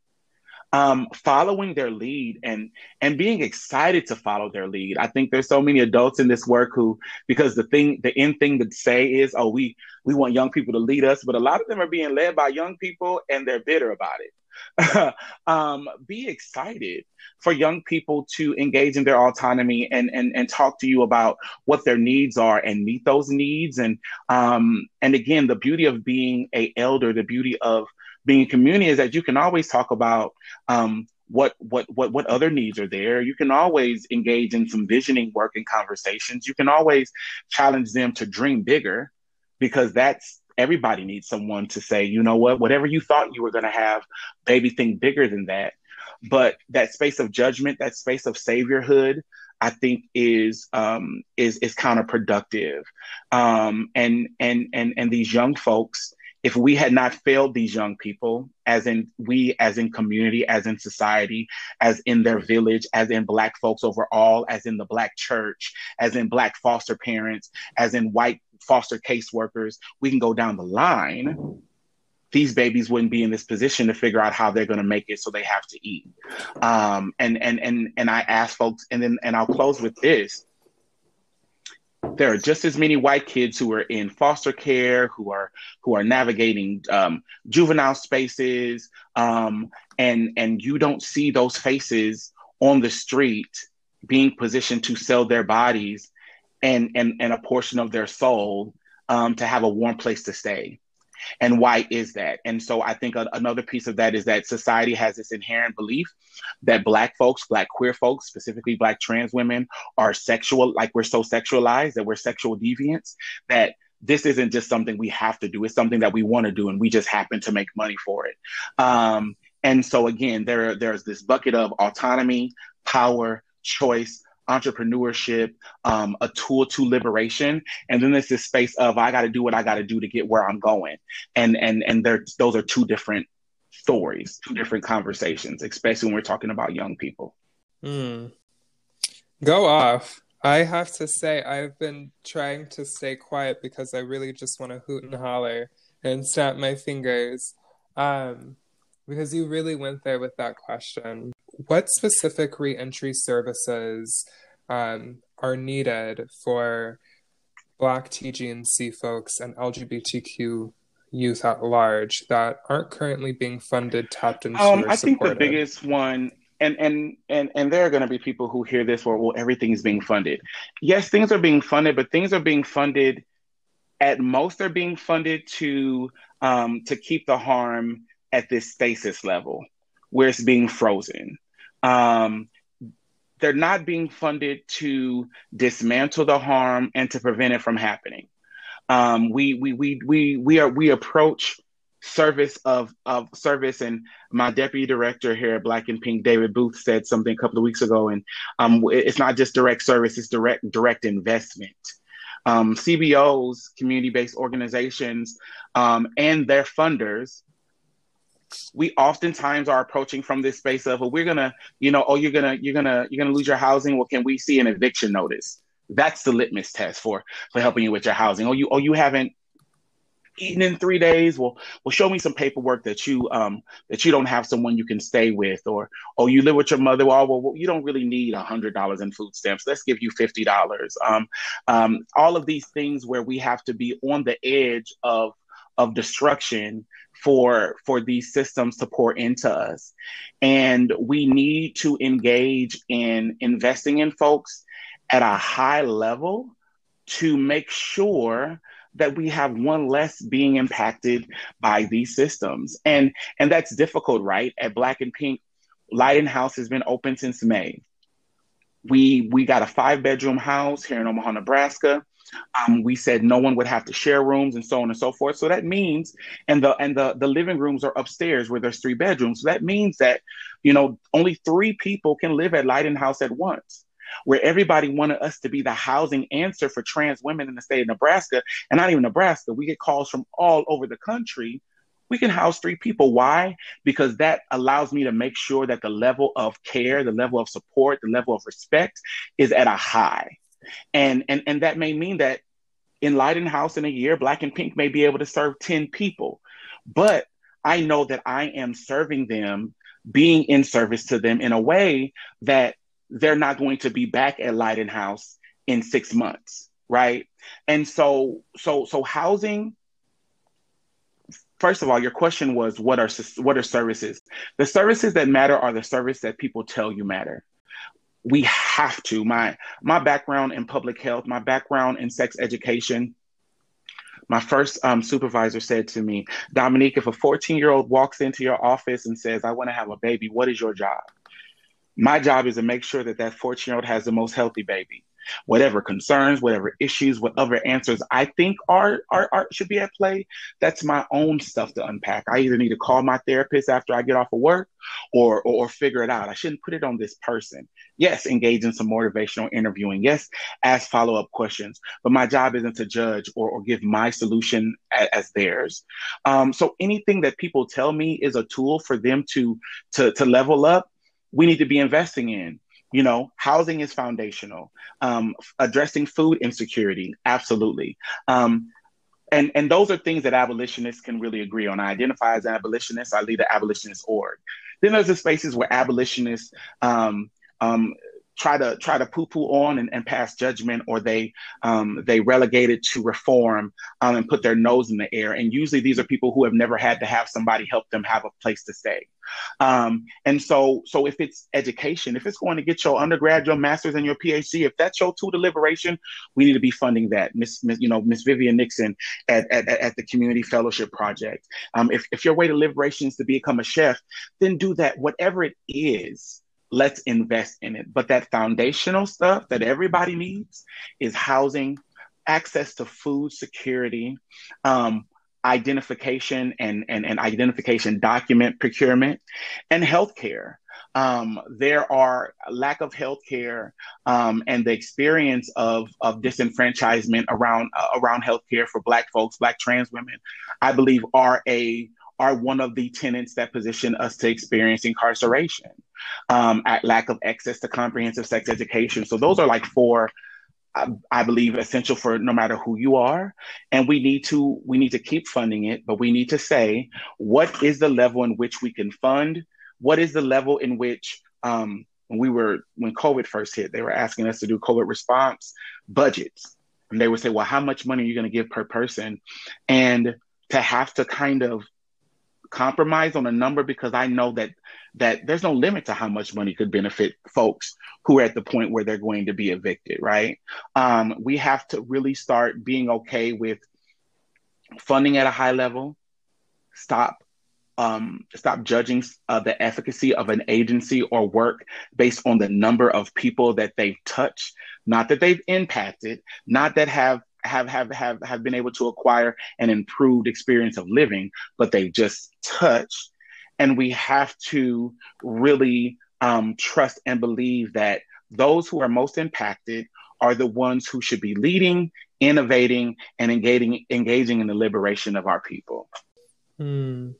um, following their lead and and being excited to follow their lead. I think there's so many adults in this work who, because the thing, the end thing to say is, oh, we we want young people to lead us, but a lot of them are being led by young people and they're bitter about it. um, be excited for young people to engage in their autonomy and, and and talk to you about what their needs are and meet those needs and um, and again the beauty of being a elder the beauty of being in community is that you can always talk about um, what what what what other needs are there. You can always engage in some visioning work and conversations. You can always challenge them to dream bigger, because that's everybody needs someone to say, you know what, whatever you thought you were going to have, baby, think bigger than that. But that space of judgment, that space of saviorhood, I think is um, is is counterproductive. Um, and and and and these young folks if we had not failed these young people, as in we, as in community, as in society, as in their village, as in Black folks overall, as in the Black church, as in Black foster parents, as in white foster caseworkers, we can go down the line. These babies wouldn't be in this position to figure out how they're going to make it, so they have to eat. Um, and and and and I ask folks, and then and I'll close with this there are just as many white kids who are in foster care, who are who are navigating um, juvenile spaces, um, and and you don't see those faces on the street being positioned to sell their bodies and and, and a portion of their soul um, to have a warm place to stay. And why is that? And so I think a, another piece of that is that society has this inherent belief that Black folks, Black queer folks, specifically Black trans women, are sexual, like we're so sexualized, that we're sexual deviants, that this isn't just something we have to do, it's something that we want to do, and we just happen to make money for it. Um, and so again, there, there's this bucket of autonomy, power, choice, entrepreneurship, um, a tool to liberation, and then there's this space of I got to do what I got to do to get where I'm going, and and and there those are two different stories, two different conversations, especially when we're talking about young people. Mm. Go off. I have to say, I've been trying to stay quiet because I really just want to hoot and holler and snap my fingers. Um, because you really went there with that question what specific reentry services um, are needed for Black TGNC folks and LGBTQ youth at large that aren't currently being funded, tapped into? Um, I think the biggest one, and and and and there are going to be people who hear this where well everything is being funded. Yes, things are being funded, but things are being funded. At most, they're being funded to um, to keep the harm at this stasis level, where it's being frozen. Um, they're not being funded to dismantle the harm and to prevent it from happening. Um, we, we, we, we, we, are, we approach service of, of service and my deputy director here at Black and Pink, David Booth said something a couple of weeks ago and um, it's not just direct service, it's direct, direct investment. Um, CBOs, community-based organizations, um, and their funders we oftentimes are approaching from this space of, well, we're gonna, you know, oh, you're gonna, you're gonna, you're gonna lose your housing. Well, can we see an eviction notice? That's the litmus test for for helping you with your housing. Oh, you, oh, you haven't eaten in three days. Well, well, show me some paperwork that you um that you don't have someone you can stay with, or oh, you live with your mother. Well, well, you don't really need a hundred dollars in food stamps. Let's give you fifty dollars. Um, um, all of these things where we have to be on the edge of of destruction for for these systems to pour into us. And we need to engage in investing in folks at a high level to make sure that we have one less being impacted by these systems. And and that's difficult right? At black and pink house has been open since may. We we got a five bedroom house here in omaha nebraska um, we said no one would have to share rooms and so on and so forth so that means and the and the the living rooms are upstairs where there's three bedrooms so that means that you know only three people can live at lighten house at once where everybody wanted us to be the housing answer for trans women in the state of Nebraska, and not even Nebraska. We get calls from all over the country. We can house three people. Why? Because that allows me to make sure that the level of care, the level of support, the level of respect is at a high. And and and that may mean that in Lighten House in a year, Black and Pink may be able to serve 10 people. But I know that I am serving them, being in service to them in a way that they're not going to be back at Lighten House in six months, right? And so, so, so housing. First of all, your question was what are what are services? The services that matter are the service that people tell you matter. We have to. My my background in public health, my background in sex education, my first um, supervisor said to me, Dominique, if a 14 year old walks into your office and says, I want to have a baby, what is your job? My job is to make sure that that 14 year old has the most healthy baby. Whatever concerns, whatever issues, whatever answers I think are, are, are should be at play, that's my own stuff to unpack. I either need to call my therapist after I get off of work or, or, or figure it out. I shouldn't put it on this person. Yes, engage in some motivational interviewing. Yes, ask follow up questions. But my job isn't to judge or, or give my solution as, as theirs. Um, so anything that people tell me is a tool for them to to to level up we need to be investing in. You know, housing is foundational. Um, addressing food insecurity, absolutely. Um, and and those are things that abolitionists can really agree on. I identify as an abolitionist. I lead the abolitionist org. Then there's the spaces where abolitionists um, um, try to try to poo-poo on and, and pass judgment or they um, they relegate it to reform um, and put their nose in the air. And usually these are people who have never had to have somebody help them have a place to stay. Um, and so so if it's education if it's going to get your undergrad your master's and your phd if that's your tool to liberation we need to be funding that. Miss, miss you know miss vivian nixon at, at, at the community fellowship project. Um, if, if your way to liberation is to become a chef then do that. Whatever it is let's invest in it. But that foundational stuff that everybody needs is housing, access to food security, um, identification and, and, and identification document procurement, and healthcare. Um, there are lack of healthcare um, and the experience of, of disenfranchisement around uh, around healthcare for Black folks, Black trans women, I believe are a are one of the tenants that position us to experience incarceration, um, at lack of access to comprehensive sex education. So those are like four, I, I believe, essential for no matter who you are. And we need to we need to keep funding it, but we need to say what is the level in which we can fund. What is the level in which um, when we were when COVID first hit, they were asking us to do COVID response budgets, and they would say, "Well, how much money are you going to give per person?" And to have to kind of compromise on a number because I know that that there's no limit to how much money could benefit folks who are at the point where they're going to be evicted, right? Um, we have to really start being okay with funding at a high level, stop um, stop judging uh, the efficacy of an agency or work based on the number of people that they've touched, not that they've impacted, not that have have have have have been able to acquire an improved experience of living, but they've just touched. And we have to really um, trust and believe that those who are most impacted are the ones who should be leading, innovating, and engaging engaging in the liberation of our people. Hmm.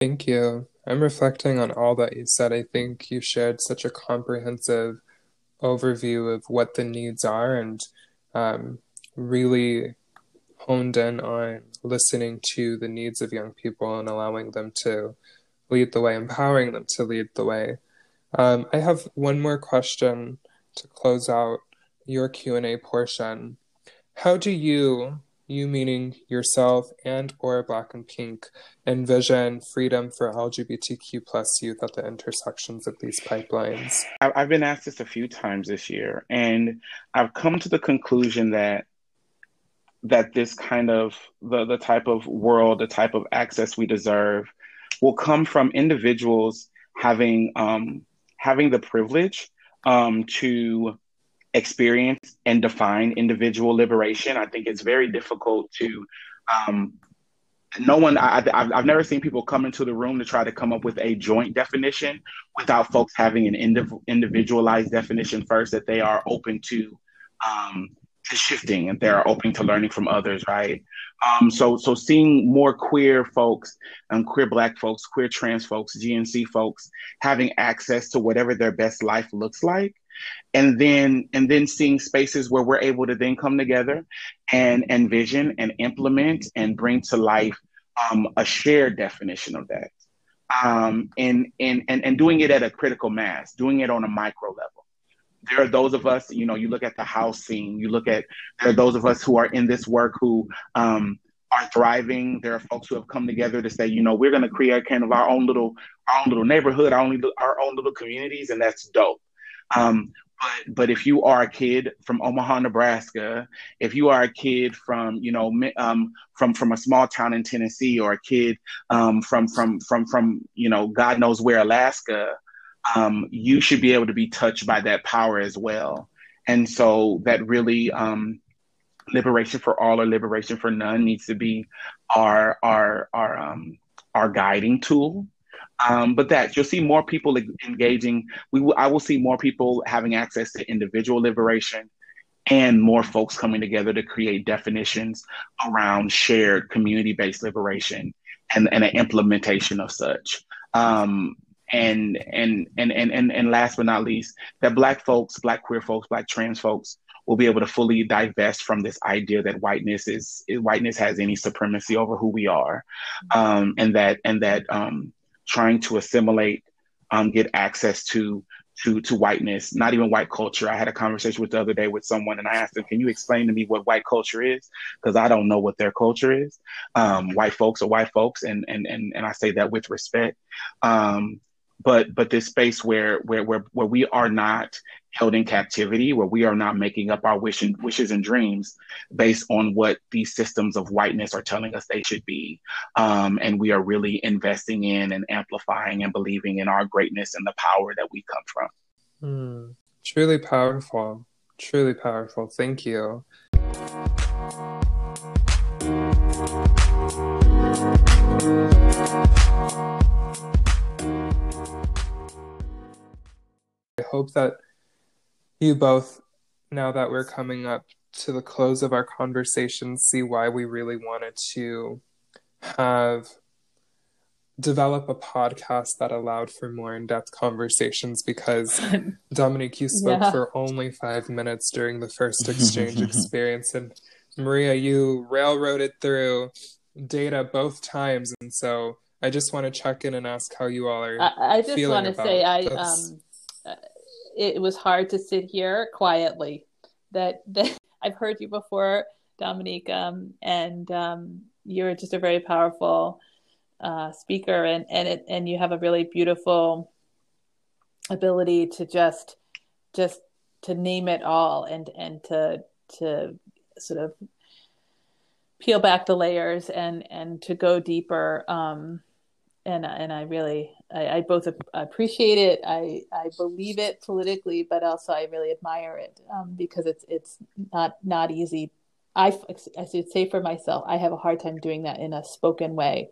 Thank you. I'm reflecting on all that you said. I think you shared such a comprehensive overview of what the needs are and um, really honed in on listening to the needs of young people and allowing them to lead the way, empowering them to lead the way. Um, I have one more question to close out your Q&A portion. How do you you meaning yourself and or Black and Pink, envision freedom for LGBTQ plus youth at the intersections of these pipelines? I've been asked this a few times this year, and I've come to the conclusion that that this kind of the, the type of world, the type of access we deserve, will come from individuals having um, having the privilege um, to experience and define individual liberation. I think it's very difficult to. Um, no one, I, have I've never seen people come into the room to try to come up with a joint definition without folks having an indiv- individualized definition first that they are open to um, to shifting and they're open to learning from others, right? Um, so, so seeing more queer folks, and um, queer Black folks, queer trans folks, GNC folks having access to whatever their best life looks like, and then and then seeing spaces where we're able to then come together and envision and implement and bring to life um, a shared definition of that, um, and, and and and doing it at a critical mass, doing it on a micro level there are those of us, you know, you look at the house scene, you look at, there are those of us who are in this work who um, are thriving. There are folks who have come together to say, you know, we're going to create kind of our own little, our own little neighborhood, our own, our own little communities, and that's dope. Um, but, but if you are a kid from Omaha, Nebraska, if you are a kid from you know um, from from a small town in Tennessee, or a kid um, from from from from you know God knows where Alaska, um, you should be able to be touched by that power as well. And so that really um, liberation for all or liberation for none needs to be our our our um, our guiding tool. Um, but that you'll see more people engaging. We will, I will see more people having access to individual liberation, and more folks coming together to create definitions around shared community-based liberation and, and an implementation of such. Um, and and and and and, and last but not least, that black folks, black queer folks, black trans folks will be able to fully divest from this idea that whiteness is whiteness has any supremacy over who we are, um, and that and that um, trying to assimilate, um, get access to to to whiteness, not even white culture. I had a conversation with the other day with someone, and I asked them, "Can you explain to me what white culture is?" Because I don't know what their culture is. Um, white folks are white folks, and and and and I say that with respect. Um, but but this space where where where where we are not held in captivity, where we are not making up our wish and, wishes and dreams based on what these systems of whiteness are telling us they should be, um, and we are really investing in and amplifying and believing in our greatness and the power that we come from. Mm, truly powerful, truly powerful. Thank you. Hope that you both, now that we're coming up to the close of our conversation, see why we really wanted to have develop a podcast that allowed for more in-depth conversations because Dominique, you spoke yeah. for only five minutes during the first exchange experience and Maria, you railroaded through data both times and so I just want to check in and ask how you all are. I, I just want to say I um it was hard to sit here quietly. That that I've heard you before, Dominique, um, and um, you're just a very powerful uh, speaker, and and it, and you have a really beautiful ability to just just to name it all and and to to sort of peel back the layers and and to go deeper um and and I really I, I both appreciate it. I I believe it politically, but also I really admire it um, because it's it's not not easy. I I should say for myself, I have a hard time doing that in a spoken way,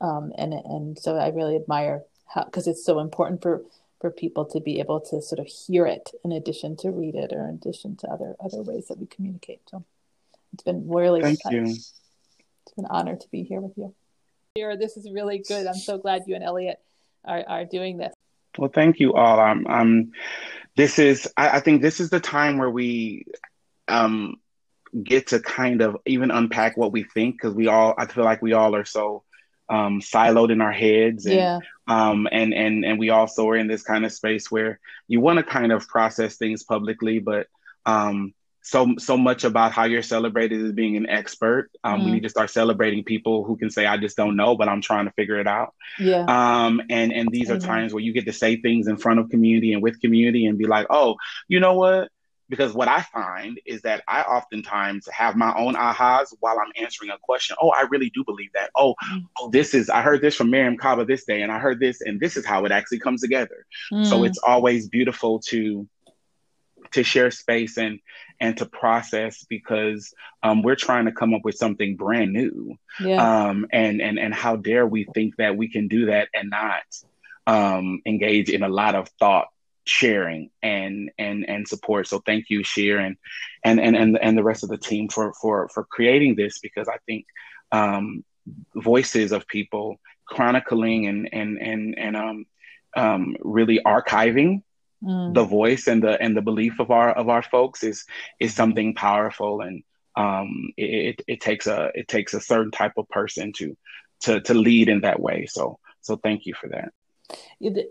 um, and and so I really admire how because it's so important for for people to be able to sort of hear it in addition to read it or in addition to other other ways that we communicate. So it's been really thank you. It's been an honor to be here with you. This is really good. I'm so glad you and Elliot are, are doing this. Well, thank you all. I'm, I'm this is, I, I think this is the time where we um, get to kind of even unpack what we think because we all, I feel like we all are so um, siloed in our heads. And, yeah. Um, and, and, and we also are in this kind of space where you want to kind of process things publicly, but um, so so much about how you're celebrated as being an expert. Um, mm. We need to start celebrating people who can say, "I just don't know, but I'm trying to figure it out." Yeah. Um, and and these are times where you get to say things in front of community and with community and be like, "Oh, you know what? because what I find is that I oftentimes have my own ahas while I'm answering a question. Oh, I really do believe that. Oh, mm. oh, this is I heard this from Mariame Kaba this day, and I heard this, and this is how it actually comes together. Mm. So it's always beautiful to to share space and and to process because um, we're trying to come up with something brand new. Yeah. Um, and and and how dare we think that we can do that and not um, engage in a lot of thought sharing and and and support. So thank you, Sheer, and and and and, and the rest of the team for for for creating this because I think um, voices of people chronicling and and and and um, um, really archiving mm. the voice and the and the belief of our of our folks is is something powerful and um, it, it takes a it takes a certain type of person to to to lead in that way. So so thank you for that.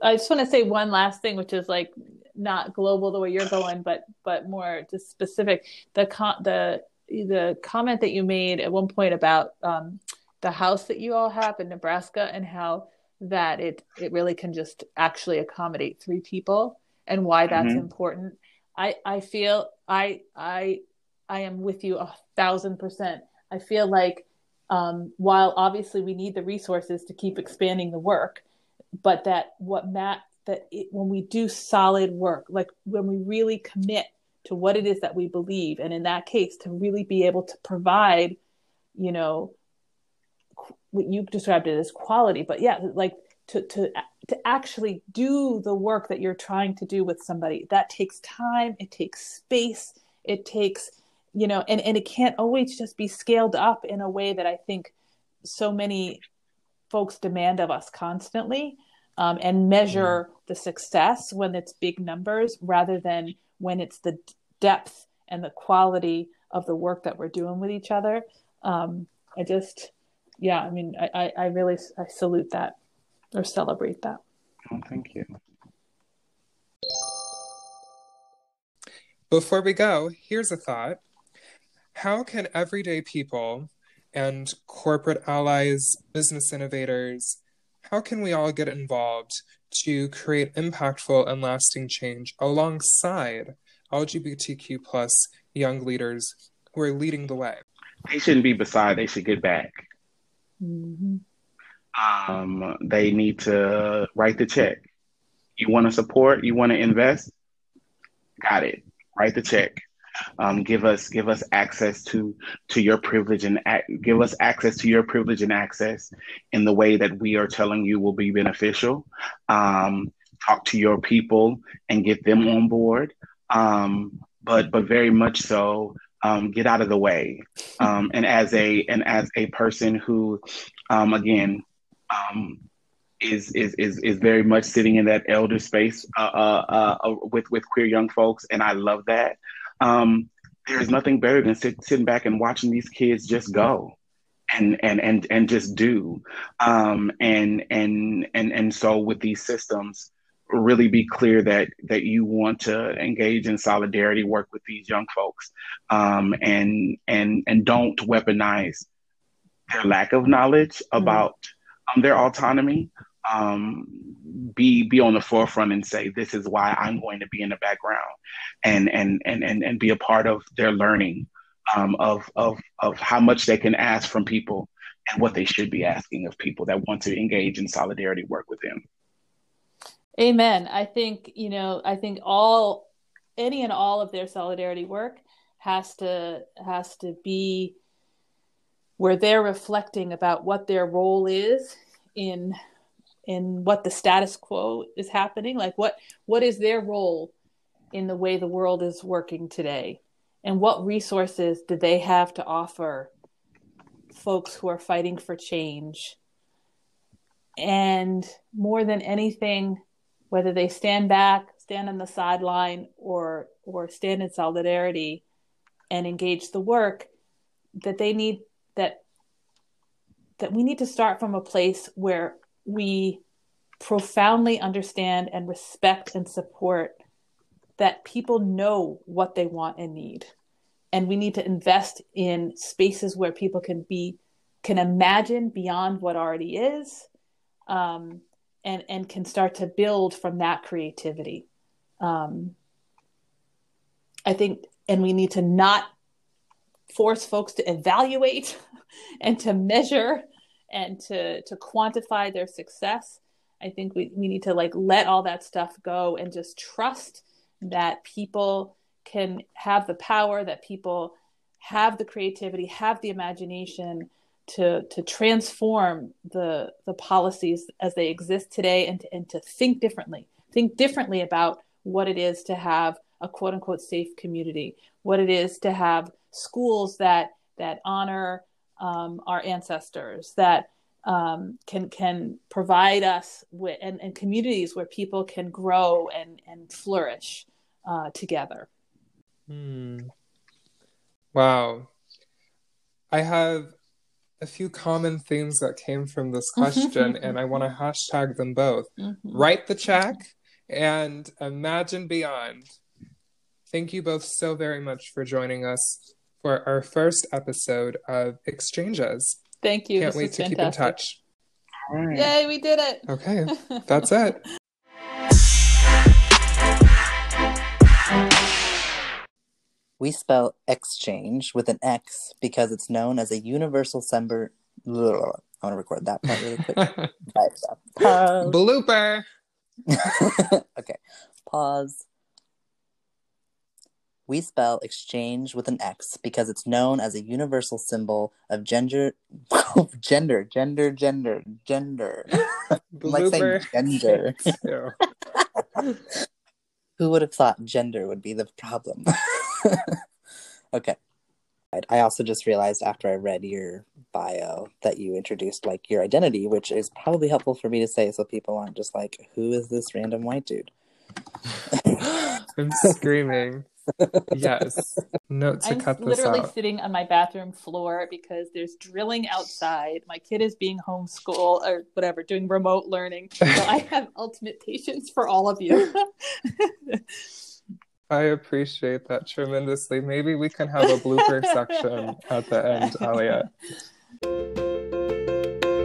I just want to say one last thing, which is like not global the way you're going, but but more just specific. The con- the the comment that you made at one point about um, the house that you all have in Nebraska and how that it it really can just actually accommodate three people and why that's mm-hmm. important. I I feel I I I am with you a thousand percent. I feel like um, while obviously we need the resources to keep expanding the work, but that what Matt that it, when we do solid work, like when we really commit to what it is that we believe, and in that case, to really be able to provide, you know, what you described it as quality, but yeah, like to to to actually do the work that you're trying to do with somebody that takes time, it takes space, it takes you know, and and it can't always just be scaled up in a way that I think so many folks demand of us constantly um, and measure mm. the success when it's big numbers rather than when it's the depth and the quality of the work that we're doing with each other. Um, I just, yeah, I mean, I, I really I salute that or celebrate that. Oh, thank you. Before we go, here's a thought. How can everyday people and corporate allies, business innovators, how can we all get involved to create impactful and lasting change alongside LGBTQ plus young leaders who are leading the way? They shouldn't be beside, they should get back. Mm-hmm. Um, they need to write the check. You want to support, you want to invest, got it. Write the check um, give us give us access to to your privilege and ac- give us access to your privilege and access in the way that we are telling you will be beneficial. Um, talk to your people and get them on board. Um, but but very much so, um, get out of the way. Um, and as a and as a person who, um, again, um, is is is is very much sitting in that elder space uh, uh, uh, with with queer young folks, and I love that. Um, there's nothing better than sit, sitting back and watching these kids just go and and and and just do um, and and and and so with these systems really be clear that that you want to engage in solidarity work with these young folks um, and and and don't weaponize their lack of knowledge mm-hmm. about um, their autonomy um, be be on the forefront and say this is why I'm going to be in the background and and and and, and be a part of their learning um, of of of how much they can ask from people and what they should be asking of people that want to engage in solidarity work with them. Amen. I think you know. I think all any and all of their solidarity work has to has to be where they're reflecting about what their role is in in what the status quo is happening like what what is their role in the way the world is working today? And what resources do they have to offer folks who are fighting for change? And more than anything whether they stand back stand on the sideline or or stand in solidarity and engage the work that they need that we need to start from a place where we profoundly understand and respect and support that people know what they want and need. And we need to invest in spaces where people can be can imagine beyond what already is um, and and can start to build from that creativity. Um, i think and we need to not force folks to evaluate and to measure and to to quantify their success i think we, we need to like let all that stuff go and just trust that people can have the power that people have the creativity have the imagination to to transform the the policies as they exist today and to, and to think differently. Think differently about what it is to have a quote unquote safe community what it is to have schools that that honor um, our ancestors that um, can can provide us with and, and, communities where people can grow and and flourish uh, together. Hmm. Wow, I have a few common themes that came from this question, and I want to hashtag them both. Mm-hmm. Write the check and imagine beyond. Thank you both so very much for joining us for our first episode of Exchanges. Thank you. Can't wait to fantastic. keep in touch. Right. Yay, we did it. Okay, that's it. We spell exchange with an X because it's known as a universal symbol. I want to record that part really quick. Pause. Blooper. okay, pause. We spell exchange with an X because it's known as a universal symbol of gender, gender, gender, gender, gender. like saying gender. Who would have thought gender would be the problem? okay. I also just realized after I read your bio that you introduced like your identity, which is probably helpful for me to say so people aren't just like, who is this random white dude? I'm screaming. Yes. Note to I'm cut this literally out. sitting on my bathroom floor because there's drilling outside. My kid is being homeschooled or whatever, doing remote learning. So I have ultimate patience for all of you. I appreciate that tremendously. Maybe we can have a blooper section at the end, Elliot.